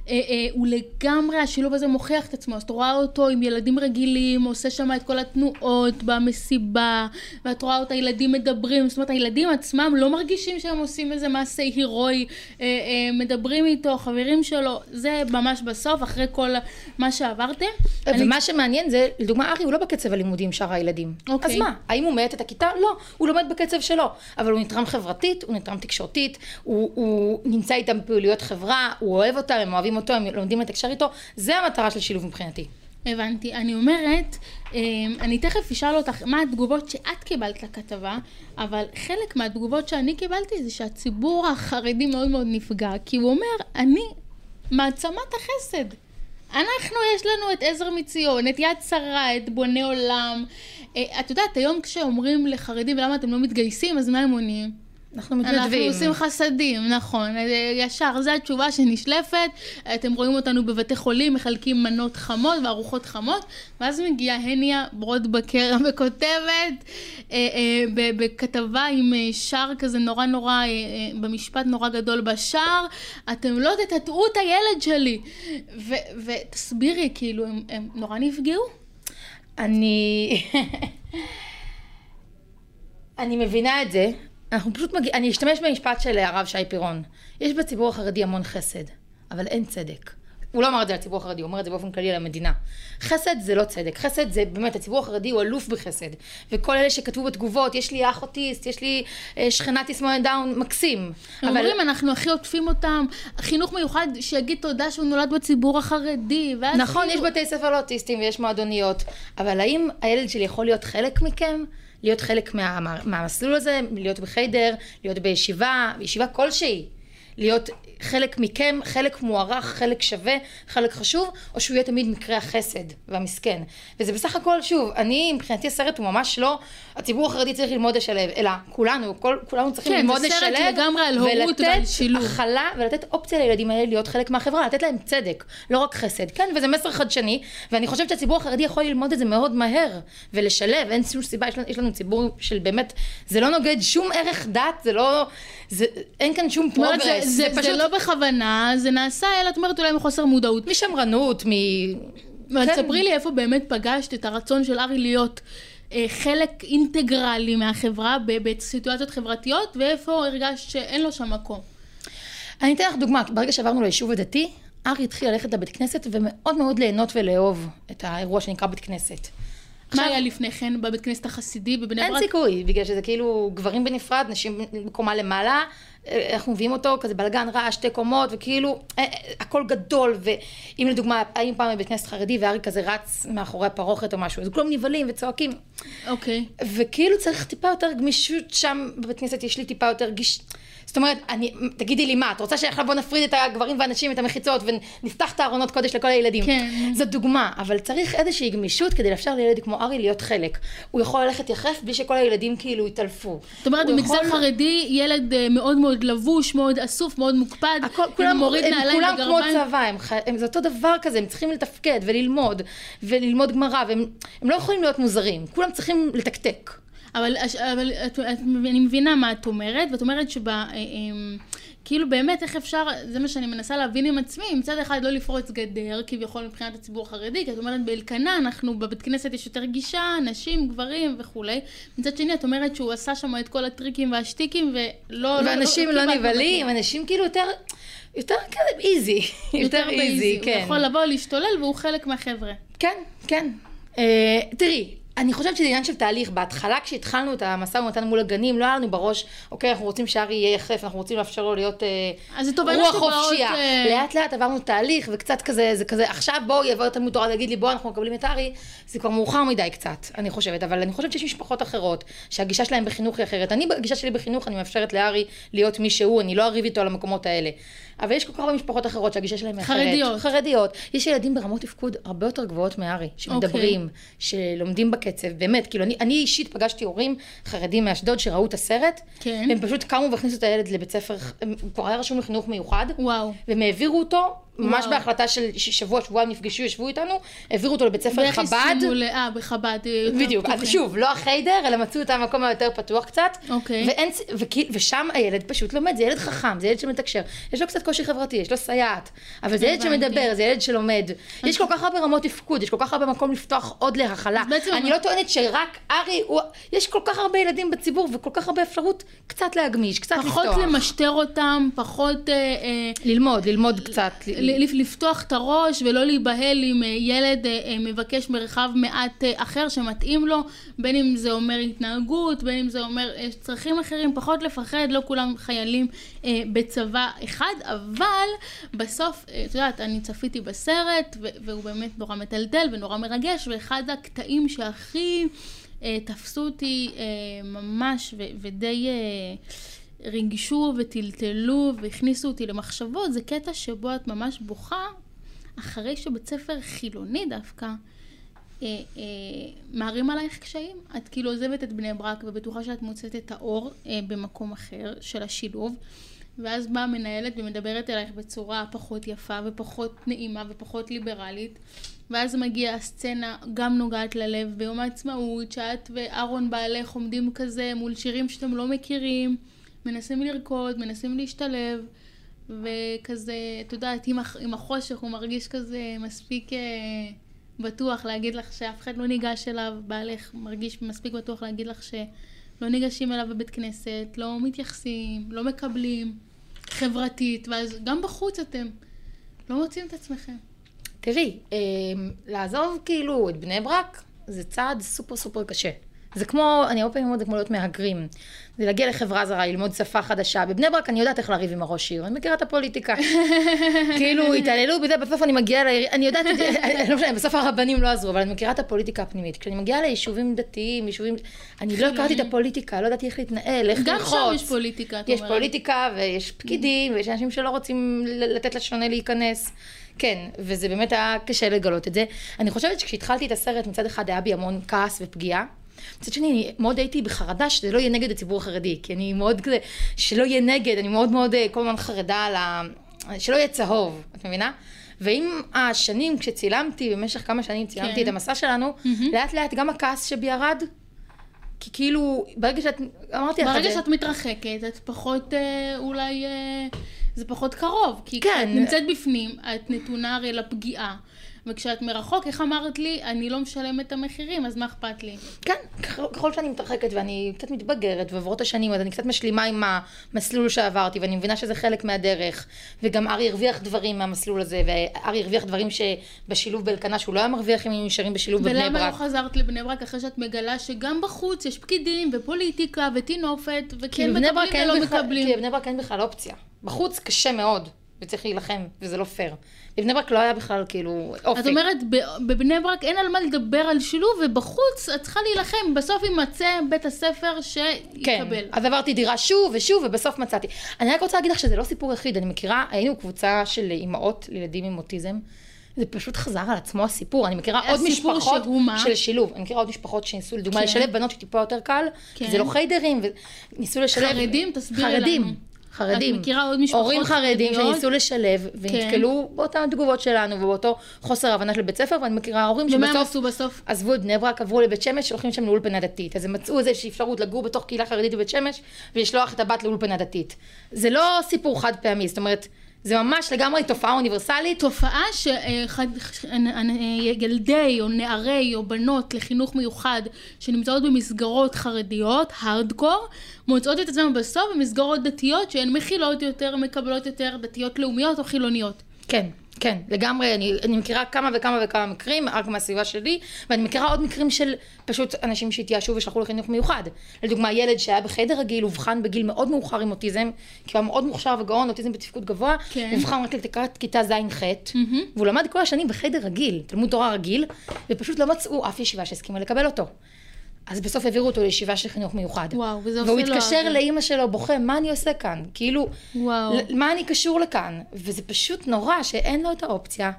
[SPEAKER 1] אה, אה, הוא לגמרי, השילוב הזה מוכיח את עצמו. אז את רואה אותו עם ילדים רגילים, עושה שם את כל התנועות במסיבה, ואת רואה אותה ילדים מדברים, זאת אומרת, הילדים עצמם לא מרגישים שהם עושים איזה מעשה הירואי, אה, אה, מדברים איתו, חברים שלו, זה ממש בסוף, אחרי כל מה שעברתם. אני-
[SPEAKER 2] ומה שמעניין זה, לדוגמה, ארי הוא לא בקצב הלימודים שאר הילדים.
[SPEAKER 1] אוקיי.
[SPEAKER 2] אז מה, האם הוא מאט את הכיתה? לא, הוא לומד בקצב שלו. אבל הוא נתרם חברתית, הוא נתרם תקשורתית, הוא, הוא נמצא איתם בפעילויות חברה, הוא אוהב אותם, הם אוהבים אותו, הם לומדים לתקשר איתו. זה המטרה של שילוב מבחינתי.
[SPEAKER 1] הבנתי. אני אומרת, אמ, אני תכף אשאל אותך מה התגובות שאת קיבלת לכתבה, אבל חלק מהתגובות שאני קיבלתי זה שהציבור החרדי מאוד מאוד נפגע, כי הוא אומר, אני מעצמת החסד. אנחנו, יש לנו את עזר מציון, את יד שרה, את בוני עולם. אה, את יודעת, היום כשאומרים לחרדים למה אתם לא מתגייסים, אז מה הם עונים?
[SPEAKER 2] אנחנו
[SPEAKER 1] אנחנו
[SPEAKER 2] מתנדבים.
[SPEAKER 1] עושים חסדים, נכון, אה, ישר, זו התשובה שנשלפת, אתם רואים אותנו בבתי חולים, מחלקים מנות חמות וארוחות חמות, ואז מגיעה הניה ברודבקר (laughs) וכותבת אה, אה, בכתבה עם אה, שער כזה נורא נורא, אה, אה, במשפט נורא גדול בשער, אתם לא תטאטאו את הילד שלי. ו- ותסבירי, כאילו, הם, הם נורא נפגעו?
[SPEAKER 2] אני... (laughs) אני מבינה את זה. אנחנו פשוט מגיע... אני אשתמש במשפט של הרב שי פירון. יש בציבור החרדי המון חסד, אבל אין צדק. הוא לא אמר את זה לציבור החרדי, הוא אומר את זה באופן כללי למדינה. חסד זה לא צדק, חסד זה באמת, הציבור החרדי הוא אלוף בחסד. וכל אלה שכתבו בתגובות, יש לי אח אוטיסט, יש לי אה, שכנה תסמונת דאון, מקסים.
[SPEAKER 1] הם אומרים, אנחנו הכי עוטפים אותם, חינוך מיוחד שיגיד תודה שהוא נולד בציבור החרדי,
[SPEAKER 2] נכון, יש
[SPEAKER 1] כאילו-
[SPEAKER 2] בתי ספר לאוטיסטים ויש מועדוניות, אבל האם הילד שלי יכול להיות חלק מכם? להיות חלק מה, מה, מהמסלול הזה, להיות בחיידר, להיות בישיבה, בישיבה כלשהי, להיות חלק מכם, חלק מוערך, חלק שווה, חלק חשוב, או שהוא יהיה תמיד מקרה החסד והמסכן. וזה בסך הכל, שוב, אני, מבחינתי הסרט הוא ממש לא, הציבור החרדי צריך ללמוד לשלב, אלא כולנו, כל, כולנו צריכים
[SPEAKER 1] כן,
[SPEAKER 2] ללמוד
[SPEAKER 1] זה סרט
[SPEAKER 2] לשלב,
[SPEAKER 1] לגמרי על הורות ועל שילוב.
[SPEAKER 2] ולתת הכלה ולתת אופציה לילדים האלה להיות חלק מהחברה, לתת להם צדק, לא רק חסד. כן, וזה מסר חדשני, ואני חושבת שהציבור החרדי יכול ללמוד את זה מאוד מהר, ולשלב, אין שום סיבה, יש לנו, יש לנו ציבור של באמת, זה לא נוגד שום ערך דת, זה לא, זה, אין כאן שום פרוגרס,
[SPEAKER 1] זה, זה, זה,
[SPEAKER 2] פשוט
[SPEAKER 1] לא בכוונה, זה נעשה, אלא את אומרת אולי מחוסר מודעות.
[SPEAKER 2] משמרנות, מ...
[SPEAKER 1] אבל
[SPEAKER 2] כן.
[SPEAKER 1] תספרי לי איפה באמת פגשת את הרצון של ארי להיות אה, חלק אינטגרלי מהחברה בסיטואציות חברתיות, ואיפה הרגשת שאין לו שם מקום.
[SPEAKER 2] אני אתן לך דוגמה, ברגע שעברנו ליישוב הדתי, ארי התחיל ללכת לבית כנסת ומאוד מאוד ליהנות ולאהוב את האירוע שנקרא בית כנסת.
[SPEAKER 1] מה היה לפני כן בבית כנסת החסידי בבני
[SPEAKER 2] אין
[SPEAKER 1] ברק?
[SPEAKER 2] סיכוי, בגלל שזה כאילו גברים בנפרד, נשים בקומה למעלה, אה, אנחנו מביאים אותו כזה בלגן רעש, שתי קומות, וכאילו אה, אה, הכל גדול, ואם לדוגמה, היינו פעם בבית כנסת חרדי וארי כזה רץ מאחורי הפרוכת או משהו, אז כולם נבהלים וצועקים.
[SPEAKER 1] אוקיי.
[SPEAKER 2] וכאילו צריך טיפה יותר גמישות שם בבית כנסת, יש לי טיפה יותר גיש... זאת אומרת, אני, תגידי לי מה, את רוצה שעכשיו בוא נפריד את הגברים והנשים, את המחיצות, ונפתח את הארונות קודש לכל הילדים?
[SPEAKER 1] כן.
[SPEAKER 2] זו דוגמה, אבל צריך איזושהי גמישות כדי לאפשר לילד כמו ארי להיות חלק. הוא יכול ללכת יחף בלי שכל הילדים כאילו יתעלפו.
[SPEAKER 1] זאת אומרת, במגזר
[SPEAKER 2] יכול-
[SPEAKER 1] חרדי, ילד אה, מאוד מאוד לבוש, מאוד אסוף, מאוד מוקפד,
[SPEAKER 2] הכל, כולם,
[SPEAKER 1] מוריד
[SPEAKER 2] הם
[SPEAKER 1] נעליים
[SPEAKER 2] כולם כמו
[SPEAKER 1] וגרביים.
[SPEAKER 2] צבא, הם, הם, זה אותו דבר כזה, הם צריכים לתפקד וללמוד, וללמוד גמרא, והם הם לא יכולים להיות מוזרים, כולם צריכים לתקתק.
[SPEAKER 1] אבל, אבל את, את, אני מבינה מה את אומרת, ואת אומרת שב... אה, אמ, כאילו באמת איך אפשר, זה מה שאני מנסה להבין עם עצמי, מצד אחד לא לפרוץ גדר, כביכול מבחינת הציבור החרדי, כי את אומרת באלקנה, אנחנו בבית כנסת יש יותר גישה, נשים, גברים וכולי. מצד שני את אומרת שהוא עשה שם את כל הטריקים והשטיקים, ולא...
[SPEAKER 2] ואנשים לא
[SPEAKER 1] קיבלנו
[SPEAKER 2] נבהלים,
[SPEAKER 1] אותו.
[SPEAKER 2] אנשים כאילו יותר, יותר כזה איזי, יותר איזי,
[SPEAKER 1] הוא
[SPEAKER 2] כן.
[SPEAKER 1] יכול לבוא, להשתולל, והוא חלק מהחבר'ה.
[SPEAKER 2] כן, כן. אה, תראי, אני חושבת שזה עניין של תהליך. בהתחלה כשהתחלנו את המשא ומתן מול הגנים, לא היה לנו בראש, אוקיי, אנחנו רוצים שארי יהיה יחף, אנחנו רוצים לאפשר לו להיות אה,
[SPEAKER 1] אז תובנות
[SPEAKER 2] רוח חופשייה.
[SPEAKER 1] אה,
[SPEAKER 2] לאט לאט עברנו תהליך, וקצת כזה, זה כזה, עכשיו בואו יבוא תלמוד תורה להגיד לי, בואו אנחנו מקבלים את ארי, זה כבר מאוחר מדי קצת, אני חושבת. אבל אני חושבת שיש משפחות אחרות, שהגישה שלהם בחינוך היא אחרת. אני, בגישה שלי בחינוך, אני מאפשרת לארי להיות מי שהוא, אני לא אריב איתו על המקומות האלה. אבל יש כל כך הרבה משפחות אחרות שהגישה היא אחרת.
[SPEAKER 1] חרדיות.
[SPEAKER 2] חרדיות. יש ילדים ברמות תפקוד הרבה יותר גבוהות מארי, שמדברים, שלומדים בקצב, באמת, כאילו, אני, אני אישית פגשתי הורים חרדים מאשדוד שראו את הסרט,
[SPEAKER 1] כן.
[SPEAKER 2] והם פשוט קמו והכניסו את הילד לבית ספר, הוא כבר היה רשום לחינוך מיוחד,
[SPEAKER 1] וואו.
[SPEAKER 2] והם העבירו אותו, ממש
[SPEAKER 1] וואו.
[SPEAKER 2] בהחלטה של שבוע, שבועיים נפגשו, ישבו איתנו, העבירו אותו לבית ספר
[SPEAKER 1] ואיך
[SPEAKER 2] חב"ד.
[SPEAKER 1] הסכימו ל... אה, בחב"ד. אה,
[SPEAKER 2] בדיוק, אז. שוב, לא החיידר, אלא מצאו את המקום היותר פתוח קצת.
[SPEAKER 1] אוקיי.
[SPEAKER 2] ואין, וכי- ושם הילד פשוט לומד, זה ילד חכם, זה ילד שמתקשר. יש לו קצת קושי חברתי, יש לו סייעת, אבל זה ילד. שמדבר, זה ילד שלומד. יש כל כך הרבה רמות תפקוד, יש כל כך הרבה מקום לפתוח עוד להכלה.
[SPEAKER 1] אז
[SPEAKER 2] אני לא טוענת שרק ארי, הוא- יש כל כך הרבה ילדים בציבור, וכל כך הרבה אפשרות קצת להגמיש, קצת לפתוח.
[SPEAKER 1] פחות למשטר אותם, פחות... אה, אה,
[SPEAKER 2] ללמוד, ללמוד קצת.
[SPEAKER 1] לפתוח את הראש ולא להיבהל אם אה, ילד אה, אה, מבקש מרחב מעט אחר שמתאים לו, בין אם זה אומר התנהגות, בין אם זה אומר צרכים אחרים, פחות לפחד, לא כולם חיילים בצבא אחד, אבל בסוף, את יודעת, אני צפיתי בסרט, והוא באמת נורא מטלטל ונורא מרגש, ואחד הקטעים שהכי תפסו אותי ממש ודי... ריגשו וטלטלו והכניסו אותי למחשבות, זה קטע שבו את ממש בוכה אחרי שבית ספר חילוני דווקא אה, אה, מערים עלייך קשיים. את כאילו עוזבת את בני ברק ובטוחה שאת מוצאת את האור אה, במקום אחר של השילוב. ואז באה המנהלת ומדברת אלייך בצורה פחות יפה ופחות נעימה ופחות ליברלית. ואז מגיעה הסצנה גם נוגעת ללב ביום העצמאות, שאת ואהרון בעלך עומדים כזה מול שירים שאתם לא מכירים, מנסים לרקוד, מנסים להשתלב, וכזה, את יודעת, עם, עם החושך הוא מרגיש כזה מספיק אה, בטוח להגיד לך שאף אחד לא ניגש אליו, בעלך מרגיש מספיק בטוח להגיד לך שלא ניגשים אליו בבית כנסת, לא מתייחסים, לא מקבלים, חברתית, ואז גם בחוץ אתם לא מוצאים את עצמכם.
[SPEAKER 2] תראי, אה, לעזוב כאילו את בני ברק, זה צעד סופר סופר קשה. זה כמו, אני הרבה פעמים אומרת, זה כמו להיות מהגרים. זה להגיע לחברה זרה, ללמוד שפה חדשה. בבני ברק אני יודעת איך לריב עם הראש עיר, אני מכירה את הפוליטיקה. (laughs) כאילו, התעללו בזה, בסוף אני מגיעה לעיר, אני יודעת, את זה, לא משנה, בסוף הרבנים לא עזרו, אבל אני מכירה את הפוליטיקה הפנימית. כשאני מגיעה ליישובים דתיים, יישובים, אני לא הכרתי את הפוליטיקה, לא ידעתי איך להתנהל, איך
[SPEAKER 1] גם
[SPEAKER 2] ללחוץ.
[SPEAKER 1] שם יש פוליטיקה, את
[SPEAKER 2] יש
[SPEAKER 1] אומרת.
[SPEAKER 2] פוליטיקה ויש פקידים ויש אנשים שלא רוצים לתת לשונה להיכנס. כן, וזה באמת היה קשה לגלות את זה. אני חושבת שכשהתחלתי את הסרט, מצד אחד היה בי המון כעס ופגיעה. מצד שני, אני מאוד הייתי בחרדה שזה לא יהיה נגד הציבור החרדי, כי אני מאוד כזה, שלא יהיה נגד, אני מאוד מאוד אה, כל הזמן חרדה על ה... שלא יהיה צהוב, את מבינה? ועם השנים, כשצילמתי, במשך כמה שנים צילמתי
[SPEAKER 1] כן.
[SPEAKER 2] את המסע שלנו, לאט לאט גם הכעס שבי ירד, כי כאילו, ברגע שאת, אמרתי לך את
[SPEAKER 1] ברגע
[SPEAKER 2] זה,
[SPEAKER 1] שאת מתרחקת, את פחות אה, אולי, אה, זה פחות קרוב. כי
[SPEAKER 2] כן.
[SPEAKER 1] כשאת נמצאת בפנים, את נתונה הרי לפגיעה. וכשאת מרחוק, איך אמרת לי, אני לא משלמת את המחירים, אז מה אכפת לי?
[SPEAKER 2] כן, ככל- שאני מתרחקת ואני קצת מתבגרת ועוברות השנים, אז אני קצת משלימה עם המסלול שעברתי, ואני מבינה שזה חלק מהדרך. וגם ארי הרוויח דברים מהמסלול הזה, וארי הרוויח דברים שבשילוב באלקנה, שהוא לא היה מרוויח אם היינו נשארים בשילוב בבני
[SPEAKER 1] ולמה לא
[SPEAKER 2] ברק.
[SPEAKER 1] חזרת לבני ברק אחרי שאת מגלה שגם בחוץ יש פקידים ופוליטיקה וטינופת, וכן מקבלים
[SPEAKER 2] ברק
[SPEAKER 1] ולא מקבלים?
[SPEAKER 2] כי בבני ברק אין בכלל אופציה. בחוץ קשה מאוד, וצריך להילחם, וזה לא פייר. בבני ברק לא היה בכלל כאילו אופי.
[SPEAKER 1] את אומרת, בבני ברק אין על מה לדבר על שילוב, ובחוץ את צריכה להילחם, בסוף יימצא בית הספר
[SPEAKER 2] כן,
[SPEAKER 1] שיקבל.
[SPEAKER 2] אז עברתי דירה שוב ושוב, ובסוף מצאתי. אני רק רוצה להגיד לך שזה לא סיפור יחיד, אני מכירה, היינו קבוצה של אימהות לילדים עם אוטיזם. זה פשוט חזר על עצמו הסיפור, אני מכירה עוד משפחות? של שילוב, אני מכירה עוד משפחות שניסו לדוגמה
[SPEAKER 1] כן.
[SPEAKER 2] לשלב בנות שטיפה יותר קל,
[SPEAKER 1] כן.
[SPEAKER 2] זה לא חיידרים, וניסו לשלב,
[SPEAKER 1] חרדים? תסבירי לנו.
[SPEAKER 2] חרדים,
[SPEAKER 1] את מכירה עוד משפחות
[SPEAKER 2] הורים חרדים
[SPEAKER 1] חרדיות?
[SPEAKER 2] שניסו לשלב, ונתקלו באותן תגובות שלנו, ובאותו חוסר הבנה של בית ספר, ואני מכירה הורים
[SPEAKER 1] ומה הם
[SPEAKER 2] שבסוף
[SPEAKER 1] עשו בסוף?
[SPEAKER 2] עזבו את בני ברק, עברו לבית שמש, שהולכים שם לאולפנה דתית. אז הם מצאו איזושהי אפשרות לגור בתוך קהילה חרדית בבית שמש, ולשלוח את הבת לאולפנה דתית. זה לא סיפור חד פעמי, זאת אומרת, זה ממש לגמרי תופעה אוניברסלית.
[SPEAKER 1] תופעה שילדי או נערי או בנות לחינוך מיוחד שנמצאות במסגרות חרדיות, הארדקור, מוצאות את עצמן בסוף במסגרות דתיות שהן מכילות יותר, מקבלות יותר, דתיות לאומיות או חילוניות.
[SPEAKER 2] כן, כן, לגמרי, אני, אני מכירה כמה וכמה וכמה מקרים, רק מהסביבה שלי, ואני מכירה עוד מקרים של פשוט אנשים שהתייאשו ושלחו לחינוך מיוחד. לדוגמה, ילד שהיה בחדר רגיל, אובחן בגיל מאוד מאוחר עם אוטיזם, כי הוא היה מאוד מוכשר וגאון, אוטיזם בתפקוד גבוה,
[SPEAKER 1] כן.
[SPEAKER 2] אובחן רק לקראת כיתה ז'-ח', והוא למד כל השנים בחדר רגיל, תלמוד תורה רגיל, ופשוט לא מצאו אף ישיבה שהסכימה לקבל אותו. אז בסוף העבירו אותו לישיבה של חינוך מיוחד.
[SPEAKER 1] וואו, וזה
[SPEAKER 2] והוא
[SPEAKER 1] עושה לו
[SPEAKER 2] התקשר. לאימא שלו, בוכה, מה אני עושה כאן? כאילו,
[SPEAKER 1] וואו.
[SPEAKER 2] מה אני קשור לכאן? וזה פשוט נורא שאין לו את האופציה.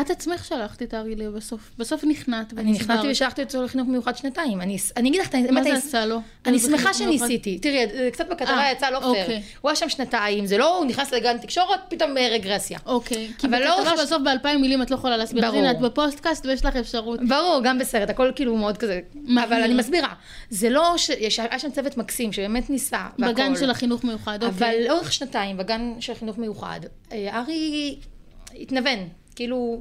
[SPEAKER 1] את עצמך שלחת את ארי לי בסוף. בסוף נכנעת
[SPEAKER 2] אני
[SPEAKER 1] ונסגרת.
[SPEAKER 2] נכנסתי ושלחתי אותו לחינוך מיוחד שנתיים. אני, אני אגיד לך
[SPEAKER 1] מה זה
[SPEAKER 2] אני-
[SPEAKER 1] עשה לו?
[SPEAKER 2] אני שמחה? שניסיתי. תראי, זה קצת בכתבה
[SPEAKER 1] אה,
[SPEAKER 2] יצא לא
[SPEAKER 1] אוקיי.
[SPEAKER 2] פייר. הוא היה שם שנתיים, זה לא, הוא נכנס לגן תקשורת, פתאום אה, רגרסיה.
[SPEAKER 1] אוקיי, כי
[SPEAKER 2] אבל לאורך
[SPEAKER 1] בכתבה
[SPEAKER 2] הש-
[SPEAKER 1] בסוף באלפיים מילים את לא יכולה להסביר.
[SPEAKER 2] ברור.
[SPEAKER 1] הנה, את בפודקאסט ויש לך אפשרות.
[SPEAKER 2] ברור, גם בסרט, הכל כאילו מאוד כזה. אבל אני מסבירה. זה לא ש... היה שם צוות מקסים שבאמת ניסה.
[SPEAKER 1] בגן של החינוך מיוחד,
[SPEAKER 2] אבל
[SPEAKER 1] אוקיי.
[SPEAKER 2] לאורך שנתיים, בגן של חינוך מיוחד, אה, ארי התנוון. כאילו,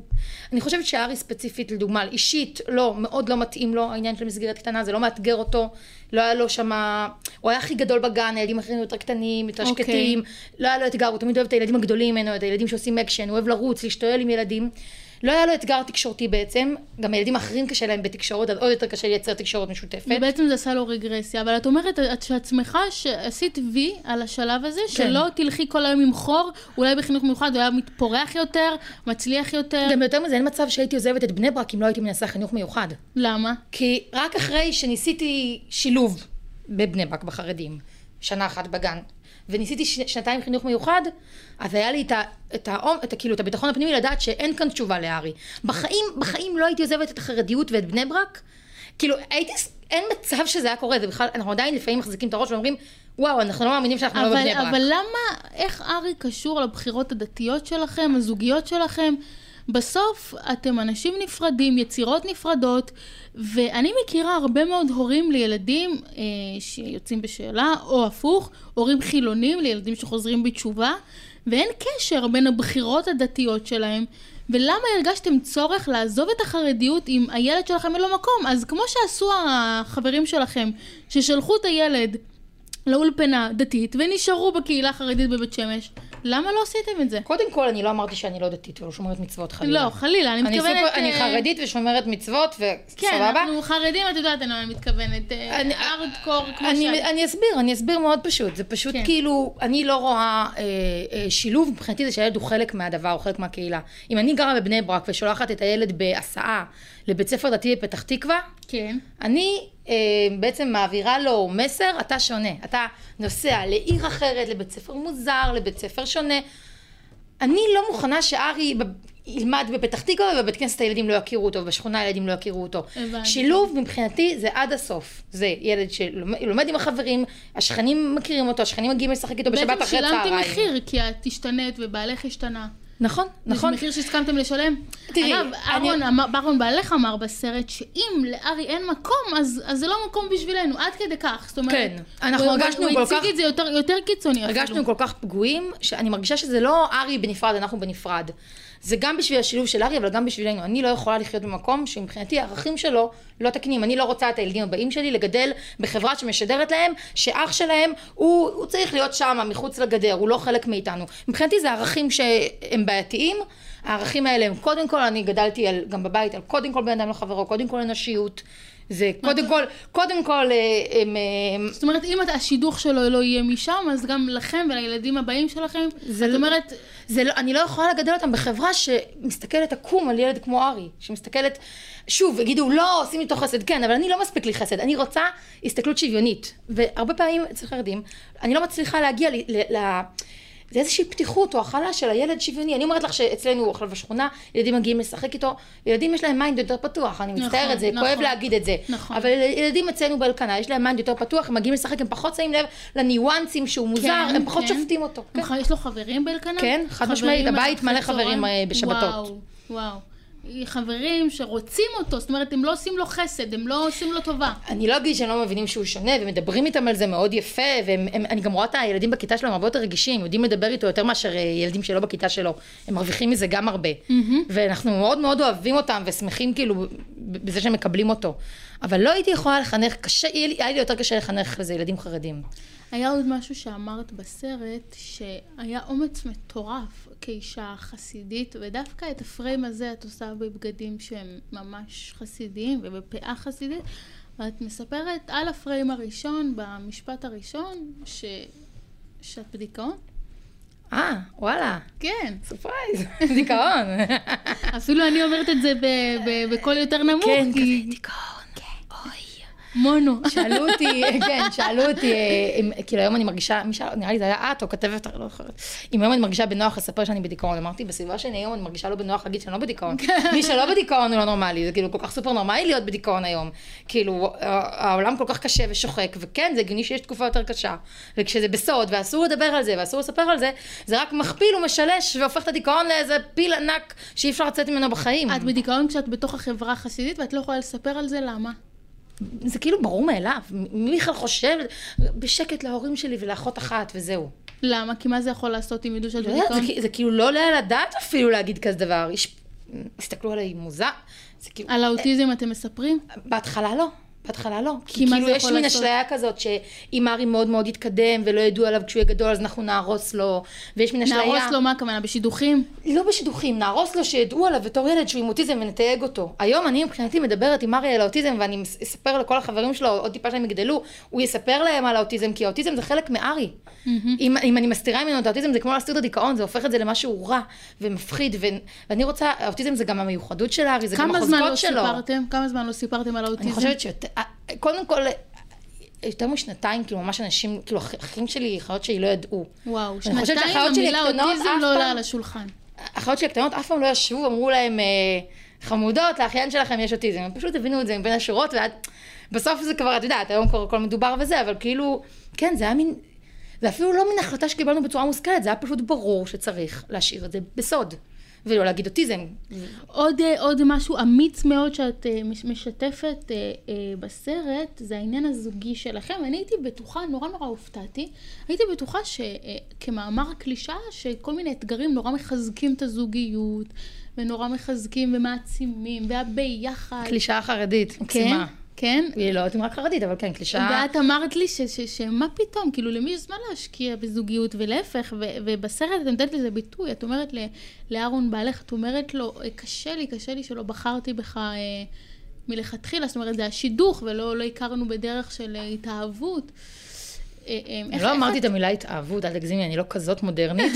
[SPEAKER 2] אני חושבת שארי ספציפית, לדוגמה, אישית, לא, מאוד לא מתאים לו העניין של מסגרת קטנה, זה לא מאתגר אותו, לא היה לו שמה, הוא היה הכי גדול בגן, הילדים האחרים יותר קטנים, יותר
[SPEAKER 1] אוקיי.
[SPEAKER 2] שקטים, לא היה לו אתגר, הוא תמיד אוהב את הילדים הגדולים ממנו, את הילדים שעושים אקשן, הוא אוהב לרוץ, להשתולל עם ילדים. לא היה לו אתגר תקשורתי בעצם, גם הילדים האחרים קשה להם בתקשורת, אז עוד יותר קשה לייצר תקשורת משותפת.
[SPEAKER 1] ובעצם זה עשה לו רגרסיה, אבל את אומרת את שעצמך שעשית וי על השלב הזה, שלא תלכי כל היום עם חור, אולי בחינוך מיוחד הוא היה מתפורח יותר, מצליח יותר,
[SPEAKER 2] גם יותר מזה, אין מצב שהייתי עוזבת את בני ברק אם לא הייתי מנסה חינוך מיוחד.
[SPEAKER 1] למה?
[SPEAKER 2] כי רק אחרי שניסיתי שילוב בבני ברק בחרדים, שנה אחת בגן, וניסיתי ש... שנתיים חינוך מיוחד, אז היה לי את, ה... את, האום... את, ה... כאילו, את הביטחון הפנימי לדעת שאין כאן תשובה לארי. בחיים, בחיים לא הייתי עוזבת את החרדיות ואת בני ברק. כאילו, הייתי... אין מצב שזה היה קורה, זה בכלל, אנחנו עדיין לפעמים מחזיקים את הראש ואומרים, וואו, אנחנו לא מאמינים שאנחנו לא
[SPEAKER 1] אבל,
[SPEAKER 2] בבני ברק.
[SPEAKER 1] אבל למה, איך ארי קשור לבחירות הדתיות שלכם, הזוגיות שלכם? בסוף אתם אנשים נפרדים, יצירות נפרדות, ואני מכירה הרבה מאוד הורים לילדים אה, שיוצאים בשאלה, או הפוך, הורים חילונים לילדים שחוזרים בתשובה, ואין קשר בין הבחירות הדתיות שלהם. ולמה הרגשתם צורך לעזוב את החרדיות אם הילד שלכם אין לו מקום? אז כמו שעשו החברים שלכם, ששלחו את הילד לאולפנה דתית ונשארו בקהילה החרדית בבית שמש, למה לא עשיתם את זה?
[SPEAKER 2] קודם כל, אני לא אמרתי שאני לא דתית ולא שומרת מצוות חלילה.
[SPEAKER 1] לא, חלילה, אני
[SPEAKER 2] אני,
[SPEAKER 1] מתכוונת...
[SPEAKER 2] סופר, אני
[SPEAKER 1] אה,
[SPEAKER 2] חרדית ושומרת מצוות,
[SPEAKER 1] כן,
[SPEAKER 2] וסבבה.
[SPEAKER 1] אנחנו חרדים, את יודעת אני מתכוונת. אה,
[SPEAKER 2] אני-
[SPEAKER 1] ארדקור, כמו
[SPEAKER 2] אני,
[SPEAKER 1] שאת.
[SPEAKER 2] אני אסביר, אני אסביר מאוד פשוט. זה פשוט
[SPEAKER 1] כן.
[SPEAKER 2] כאילו, אני לא רואה אה, אה, שילוב, מבחינתי זה שהילד הוא חלק מהדבר, הוא חלק מהקהילה. אם אני גרה בבני ברק ושולחת את הילד בהסעה לבית ספר דתי בפתח תקווה,
[SPEAKER 1] כן.
[SPEAKER 2] אני אה, בעצם מעבירה לו מסר, אתה שונה. אתה נוסע לעיר אחרת, לבית ספר מוזר, לבית ספר שונה. אני לא מוכנה שארי ילמד בפתח תקווה ובבית כנסת הילדים לא יכירו אותו, ובשכונה הילדים לא יכירו אותו.
[SPEAKER 1] הבנתי.
[SPEAKER 2] שילוב מבחינתי זה עד הסוף. זה ילד שלומד עם החברים, השכנים מכירים אותו, השכנים מגיעים לשחק איתו בשבת
[SPEAKER 1] בעצם
[SPEAKER 2] אחרי
[SPEAKER 1] שילמתי
[SPEAKER 2] צהריים.
[SPEAKER 1] מחיר, כי את השתנית ובעלך השתנה.
[SPEAKER 2] נכון, נכון.
[SPEAKER 1] זה מחיר שהסכמתם לשלם?
[SPEAKER 2] תראי,
[SPEAKER 1] אגב,
[SPEAKER 2] אני-
[SPEAKER 1] אהרון אמר- אהרון בעלך אמר בסרט שאם לארי אין מקום, אז אז זה לא מקום בשבילנו, עד כדי כך. זאת אומרת,
[SPEAKER 2] כן, אנחנו
[SPEAKER 1] הוא-
[SPEAKER 2] הרגשנו
[SPEAKER 1] הוא
[SPEAKER 2] כל
[SPEAKER 1] הציג
[SPEAKER 2] כך-
[SPEAKER 1] את זה יותר- יותר קיצוני אפילו.
[SPEAKER 2] הרגשנו כל כך פגועים, שאני מרגישה שזה לא ארי בנפרד, אנחנו בנפרד. זה גם בשביל השילוב של ארי, אבל גם בשבילנו. אני לא יכולה לחיות במקום שמבחינתי הערכים שלו לא תקנים. אני לא רוצה את הילדים הבאים שלי לגדל בחברה שמשדרת להם שאח שלהם, הוא, הוא צריך להיות שם, מחוץ לגדר, הוא לא חלק מאיתנו. מבחינתי זה ערכים שהם בעייתיים. הערכים האלה הם קודם כל, אני גדלתי על, גם בבית על קודם כל בן אדם לחברו, קודם כל אנושיות. זה קודם כל, קודם כל, אה, הם, אה,
[SPEAKER 1] זאת אומרת, אם השידוך שלו לא יהיה משם, אז גם לכם ולילדים הבאים שלכם, זאת
[SPEAKER 2] לא-
[SPEAKER 1] אומרת,
[SPEAKER 2] זה לא, אני לא יכולה לגדל אותם בחברה שמסתכלת עקום על ילד כמו ארי, שמסתכלת, שוב, יגידו, לא, עושים איתו חסד, כן, אבל אני לא מספיק לי חסד, אני רוצה הסתכלות שוויונית. והרבה פעמים אצל חרדים, אני לא מצליחה להגיע ל... ל, ל זה איזושהי פתיחות או הכלה של הילד שוויוני. אני אומרת לך שאצלנו, עכשיו בשכונה, ילדים מגיעים לשחק איתו, ילדים יש להם mind יותר פתוח, אני מצטערת,
[SPEAKER 1] נכון,
[SPEAKER 2] זה
[SPEAKER 1] נכון.
[SPEAKER 2] כואב להגיד את זה.
[SPEAKER 1] נכון.
[SPEAKER 2] אבל ילדים אצלנו באלקנה, יש להם mind יותר פתוח, הם מגיעים לשחק, הם פחות שמים לב לניואנסים שהוא מוזר,
[SPEAKER 1] כן,
[SPEAKER 2] הם פחות
[SPEAKER 1] כן.
[SPEAKER 2] שופטים אותו. כן.
[SPEAKER 1] כן. יש לו חברים באלקנה?
[SPEAKER 2] כן, חד משמעית, הבית מלא חברים? אה, בשבתות.
[SPEAKER 1] וואו, וואו. חברים שרוצים אותו, זאת אומרת, הם לא עושים לו חסד, הם לא עושים לו טובה.
[SPEAKER 2] אני לא אגיד שהם לא מבינים שהוא שונה, ומדברים איתם על זה מאוד יפה, ואני גם רואה את הילדים בכיתה שלו הם הרבה יותר רגישים, יודעים לדבר איתו יותר מאשר אה, ילדים שלא בכיתה שלו, הם מרוויחים מזה גם הרבה. ואנחנו מאוד מאוד אוהבים אותם, ושמחים כאילו בזה שהם מקבלים אותו. אבל לא הייתי יכולה לחנך, קשה, היה לי יותר קשה לחנך לזה ילדים חרדים.
[SPEAKER 1] היה עוד משהו שאמרת בסרט, שהיה אומץ מטורף כאישה חסידית, ודווקא את הפריים הזה את עושה בבגדים שהם ממש חסידיים ובפאה חסידית, ואת מספרת על הפריים הראשון, במשפט הראשון, ש... שאת בדיכאון.
[SPEAKER 2] אה, וואלה.
[SPEAKER 1] כן.
[SPEAKER 2] surprise, (laughs) דיכאון. (laughs)
[SPEAKER 1] אפילו אני אומרת את זה בקול יותר נמוך,
[SPEAKER 2] כן, כזה
[SPEAKER 1] כי
[SPEAKER 2] דיכאון.
[SPEAKER 1] מונו.
[SPEAKER 2] שאלו אותי, כן, שאלו אותי, אה, אם, כאילו היום אני מרגישה, מי שאל, נראה לי זה היה את או כתבת, לא זוכרת, אם היום אני מרגישה בנוח לספר שאני בדיכאון, אמרתי, בסביבה שלי היום אני מרגישה לא בנוח להגיד שאני לא בדיכאון. מי שלא בדיכאון הוא לא נורמלי, זה כאילו כל כך סופר נורמלי להיות בדיכאון היום. כאילו, העולם כל כך קשה ושוחק, וכן, זה הגיוני שיש תקופה יותר קשה. וכשזה בסוד, ואסור לדבר על זה, ואסור לספר על זה, זה רק מכפיל ומשלש, והופך את הדיכאון לאיזה פיל ענק שאי אפשר לצאת ממנו בחיים.
[SPEAKER 1] את בדיכאון כשאת בתוך החברה החסידית ואת לא יכולה לספר על זה, למה?
[SPEAKER 2] זה כאילו ברור מאליו, מי בכלל חושב בשקט להורים שלי ולאחות אחת וזהו.
[SPEAKER 1] למה? כי מה זה יכול לעשות אם ידעו שאת
[SPEAKER 2] לא
[SPEAKER 1] בדיכאון?
[SPEAKER 2] זה, כי- זה כאילו לא עולה על הדעת אפילו להגיד כזה דבר. יש, הסתכלו עליי מוזר. זה כאילו,
[SPEAKER 1] על האוטיזם אתם מספרים?
[SPEAKER 2] בהתחלה לא. בהתחלה לא.
[SPEAKER 1] כי מה
[SPEAKER 2] כאילו יש מין? אשליה כזאת שאם ארי מאוד מאוד יתקדם ולא ידעו עליו כשהוא יהיה גדול אז אנחנו נהרוס לו. ויש מין אשליה...
[SPEAKER 1] נהרוס לו מה הכוונה? בשידוכים?
[SPEAKER 2] לא בשידוכים, נהרוס לו שידעו עליו בתור ילד שהוא עם אוטיזם ונתייג אותו. היום אני מבחינתי מדברת עם ארי על האוטיזם ואני אספר לכל החברים שלו, עוד טיפה שהם יגדלו, הוא יספר להם על האוטיזם, כי האוטיזם זה חלק מארי. אם, אם אני מסתירה ממנו את האוטיזם זה כמו להסתיר את הדיכאון, זה הופך את זה למשהו רע ומפחיד, ו, ואני רוצה, האוטיזם זה גם המיוחדות של ארי, זה גם
[SPEAKER 1] כמה זמן
[SPEAKER 2] החוזקות
[SPEAKER 1] לא
[SPEAKER 2] שלו.
[SPEAKER 1] סיפרתם? כמה זמן לא סיפרתם על האוטיזם?
[SPEAKER 2] אני חושבת שיותר, קודם כל, יותר משנתיים, כאילו ממש אנשים, כאילו אח- אחים שלי, אחיות שלי לא ידעו.
[SPEAKER 1] וואו, שנתיים המילה אוטיזם לא עולה על השולחן.
[SPEAKER 2] האחיות שלי הקטנות אף פעם לא ישבו ואמרו להם, אה, חמודות, לאחיין שלכם יש אוטיזם. הם פשוט הבינו את זה מבין השורות, ועד... בסוף זה כבר, את יודעת, היום כבר הכל מדובר וזה, אבל כאילו, כן, זה היה מין... זה אפילו לא מין החלטה שקיבלנו בצורה מושכלת, זה היה פשוט ברור שצריך להשאיר את זה בסוד. ולא להגיד אוטיזם.
[SPEAKER 1] עוד, אה, עוד משהו אמיץ מאוד שאת אה, מש- משתפת אה, בסרט, זה העניין הזוגי שלכם. אני הייתי בטוחה, נורא נורא הופתעתי, הייתי בטוחה שכמאמר הקלישאה, שכל מיני אתגרים נורא מחזקים את הזוגיות, ונורא מחזקים ומעצימים, והביחד.
[SPEAKER 2] קלישאה חרדית, מקסימה.
[SPEAKER 1] כן.
[SPEAKER 2] היא לא יודעת אם רק חרדית, אבל כן, קלישאה.
[SPEAKER 1] ואת אמרת לי ש- ש- שמה פתאום, כאילו למי יש זמן להשקיע בזוגיות, ולהפך, ו- ובסרט את נותנת לזה ביטוי, את אומרת לאהרון בעלך, את אומרת לו, "אה, קשה לי, קשה לי שלא בחרתי בך אה, מלכתחילה, זאת אומרת, זה השידוך, ולא לא הכרנו בדרך של אה, התאהבות. אה, אה,
[SPEAKER 2] אני
[SPEAKER 1] איך-
[SPEAKER 2] לא אמרתי
[SPEAKER 1] את-
[SPEAKER 2] המילה התאהבות, אל תגזימי, אני לא כזאת מודרנית.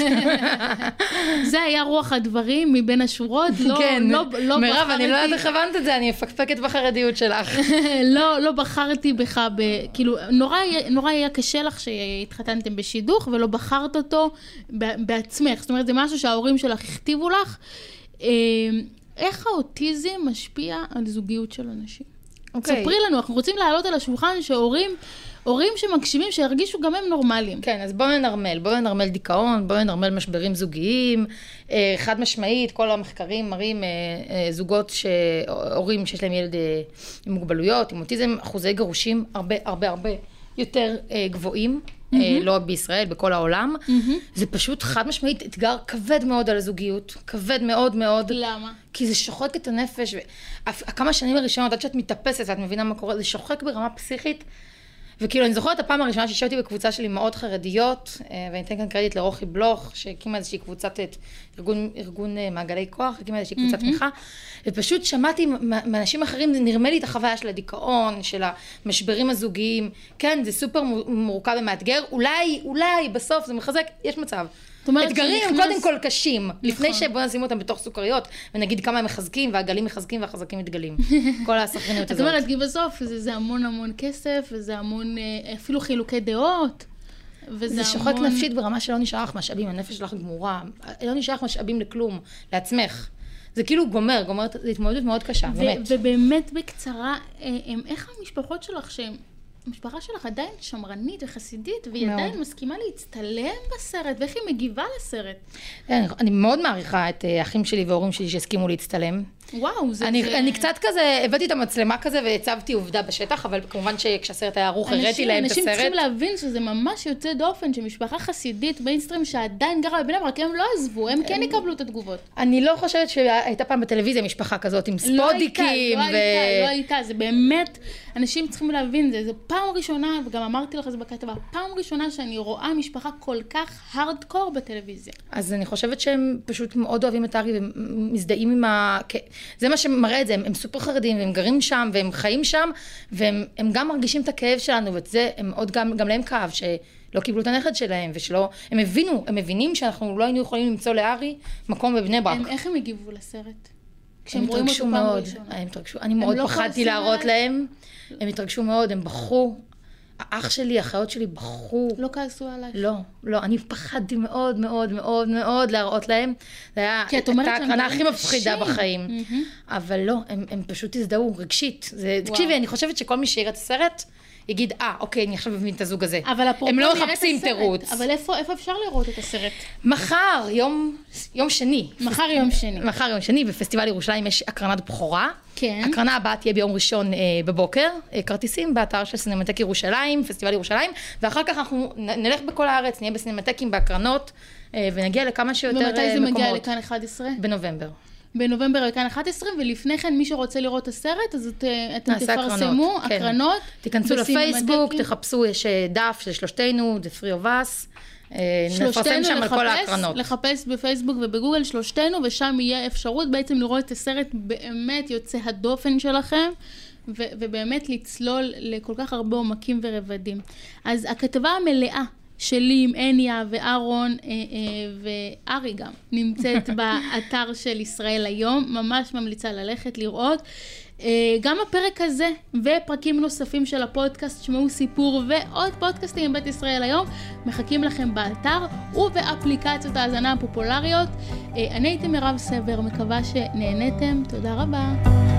[SPEAKER 2] (laughs)
[SPEAKER 1] זה היה רוח הדברים מבין השורות, לא,
[SPEAKER 2] כן,
[SPEAKER 1] לא, לא
[SPEAKER 2] מירב,
[SPEAKER 1] בחרתי,
[SPEAKER 2] אני לא יודעת איך הבנת את זה, אני מפקפקת בחרדיות שלך. (laughs)
[SPEAKER 1] לא, לא בחרתי בך, ב, כאילו, נורא, נורא היה קשה לך שהתחתנתם בשידוך ולא בחרת אותו בעצמך. זאת אומרת, זה משהו שההורים שלך הכתיבו לך. אה, איך האוטיזם משפיע על זוגיות של אנשים?
[SPEAKER 2] אוקיי.
[SPEAKER 1] ספרי לנו, אנחנו רוצים להעלות על השולחן שהורים, הורים שמקשיבים, שירגישו גם הם נורמליים.
[SPEAKER 2] כן, אז בואו ננרמל, בואו ננרמל דיכאון, בואו ננרמל משברים זוגיים. אה, חד משמעית, כל המחקרים מראים אה, אה, זוגות, ש... הורים שיש להם ילד עם מוגבלויות, עם אוטיזם, אחוזי גירושים הרבה הרבה הרבה יותר גבוהים. אה, לא רק בישראל, בכל העולם. זה פשוט חד משמעית אתגר כבד מאוד על הזוגיות, כבד מאוד מאוד.
[SPEAKER 1] למה?
[SPEAKER 2] כי זה שוחק את הנפש, וכמה שנים הראשונות, עד שאת מתאפסת ואת מבינה מה קורה, זה שוחק ברמה פסיכית. וכאילו, אני זוכרת את הפעם הראשונה שישבתי בקבוצה של אימהות חרדיות, אה, ואני אתן כאן קרדיט לרוחי בלוך, שהקימה איזושהי קבוצת, את ארגון, ארגון אה, מעגלי כוח, הקימה איזושהי קבוצת תמיכה, ופשוט שמעתי מאנשים אחרים, זה נרמל לי את החוויה של הדיכאון, של המשברים הזוגיים. כן, זה סופר מו- מורכב ומאתגר, אולי, אולי, בסוף זה מחזק, יש מצב.
[SPEAKER 1] זאת אומרת
[SPEAKER 2] אתגרים
[SPEAKER 1] שנכנס-
[SPEAKER 2] קודם כל קשים, לפני
[SPEAKER 1] נכון.
[SPEAKER 2] שבוא נשים אותם בתוך סוכריות, ונגיד כמה הם מחזקים, והגלים מחזקים והחזקים מתגלים. (laughs) כל הסכריניות
[SPEAKER 1] את
[SPEAKER 2] הזאת.
[SPEAKER 1] אומרת, כי בסוף זה, זה המון המון כסף, וזה המון, אה, אפילו חילוקי דעות. וזה
[SPEAKER 2] זה שוחק
[SPEAKER 1] המון...
[SPEAKER 2] נפשית ברמה שלא נשאר לך משאבים, הנפש שלך גמורה, לא נשאר לך משאבים לכלום, לעצמך. זה כאילו גומר, גומר, זו התמודדות מאוד קשה,
[SPEAKER 1] ו-
[SPEAKER 2] באמת.
[SPEAKER 1] ובאמת בקצרה, אה, הם, איך המשפחות שלך, שהם... המשפחה שלך עדיין שמרנית וחסידית, והיא
[SPEAKER 2] מאוד.
[SPEAKER 1] עדיין מסכימה להצטלם בסרט, ואיך היא מגיבה לסרט.
[SPEAKER 2] כן, אני מאוד מעריכה את אה, האחים שלי וההורים שלי שהסכימו להצטלם.
[SPEAKER 1] וואו, זה...
[SPEAKER 2] אני,
[SPEAKER 1] זה...
[SPEAKER 2] אני קצת כזה, הבאתי את המצלמה כזה והצבתי עובדה בשטח, אבל כמובן שכשהסרט היה ערוך הראיתי
[SPEAKER 1] אנשים,
[SPEAKER 2] להם את
[SPEAKER 1] אנשים
[SPEAKER 2] הסרט.
[SPEAKER 1] צריכים להבין שזה ממש יוצא דופן, שמשפחה חסידית באינסטרים שעדיין גרה בבני ברק, הם לא עזבו, הם כן יקבלו את התגובות.
[SPEAKER 2] אני לא חושבת שהייתה פעם בטלוויזיה משפחה כזאת עם
[SPEAKER 1] לא
[SPEAKER 2] ספודיקים.
[SPEAKER 1] הייתה, לא. הייתה, לא הייתה, זה באמת, אנשים צריכים להבין, זה, זה פעם ראשונה, וגם אמרתי לך את זה בכתבה, פעם ראשונה שאני רואה משפחה כל כך הארדקור בטלוויזיה.
[SPEAKER 2] אז אני חושבת שהם פשוט מאוד אוהבים את ארי ומזדהים עם ה... זה מה שמראה את זה, הם, הם סופר חרדים והם גרים שם והם חיים שם והם הם גם מרגישים את הכאב שלנו ואת זה, הם עוד גם, גם להם כאב שלא קיבלו את הנכד שלהם ושלא, הם הבינו, הם מבינים שאנחנו לא היינו יכולים למצוא לארי מקום בבני ברק.
[SPEAKER 1] הם, איך הם הגיבו לסרט?
[SPEAKER 2] הם
[SPEAKER 1] כשהם רואים אותו פעם
[SPEAKER 2] מאוד,
[SPEAKER 1] ראשונה.
[SPEAKER 2] הם התרגשו, אני מאוד
[SPEAKER 1] לא
[SPEAKER 2] פחדתי להראות? להם, הם התרגשו מאוד, הם בכו, האח שלי, האחיות שלי בכו.
[SPEAKER 1] לא כעסו עלייך?
[SPEAKER 2] לא, לא, אני פחדתי מאוד מאוד מאוד מאוד להראות להם. זה היה,
[SPEAKER 1] כי את אומרת שהם
[SPEAKER 2] ההקרנה הכי
[SPEAKER 1] דברים
[SPEAKER 2] מפחידה. בחיים. אבל לא, הם, הם פשוט הזדהו רגשית. זה. תקשיבי, אני חושבת שכל מי שיראה את הסרט, יגיד, אה, אוקיי, אני עכשיו מבין את הזוג הזה.
[SPEAKER 1] אבל אפרופו
[SPEAKER 2] הם לא מחפשים תירוץ.
[SPEAKER 1] אבל איפה, איפה אפשר לראות את הסרט?
[SPEAKER 2] מחר, יום, יום שני.
[SPEAKER 1] מחר יום שני.
[SPEAKER 2] מחר יום שני, בפסטיבל ירושלים יש הקרנת בכורה.
[SPEAKER 1] כן.
[SPEAKER 2] הקרנה הבאה תהיה ביום ראשון אה, בבוקר, אה, כרטיסים באתר של סינמטק ירושלים, פסטיבל ירושלים, ואחר כך אנחנו נ- נלך בכל הארץ, נהיה בסינמטקים, בהקרנות, אה, ונגיע לכמה שיותר אה, מקומות.
[SPEAKER 1] ומתי זה מגיע לכאן 11?
[SPEAKER 2] בנובמבר.
[SPEAKER 1] בנובמבר לכאן 11, ולפני כן מי שרוצה לראות את הסרט, אז את, אה, אתם תפרסמו
[SPEAKER 2] הקרנות, כן.
[SPEAKER 1] הקרנות.
[SPEAKER 2] תיכנסו
[SPEAKER 1] בסינמטקים.
[SPEAKER 2] לפייסבוק, תחפשו, יש אה, דף של שלושתנו, The Three of Us, אה, נפרסם שם על כל
[SPEAKER 1] לחפש,
[SPEAKER 2] ההקרנות.
[SPEAKER 1] לחפש בפייסבוק ובגוגל שלושתנו, ושם יהיה אפשרות בעצם לראות את הסרט באמת יוצא הדופן שלכם. ו- ובאמת לצלול לכל כך הרבה עומקים ורבדים. אז הכתבה המלאה שלי עם הניה ואהרון אה, אה, וארי גם נמצאת (laughs) באתר של ישראל היום, ממש ממליצה ללכת לראות. אה, גם הפרק הזה ופרקים נוספים של הפודקאסט שמעו סיפור ועוד פודקאסטים עם בית ישראל היום מחכים לכם באתר ובאפליקציות ההאזנה הפופולריות. אה, אני הייתי מירב סבר, מקווה שנהניתם, תודה רבה.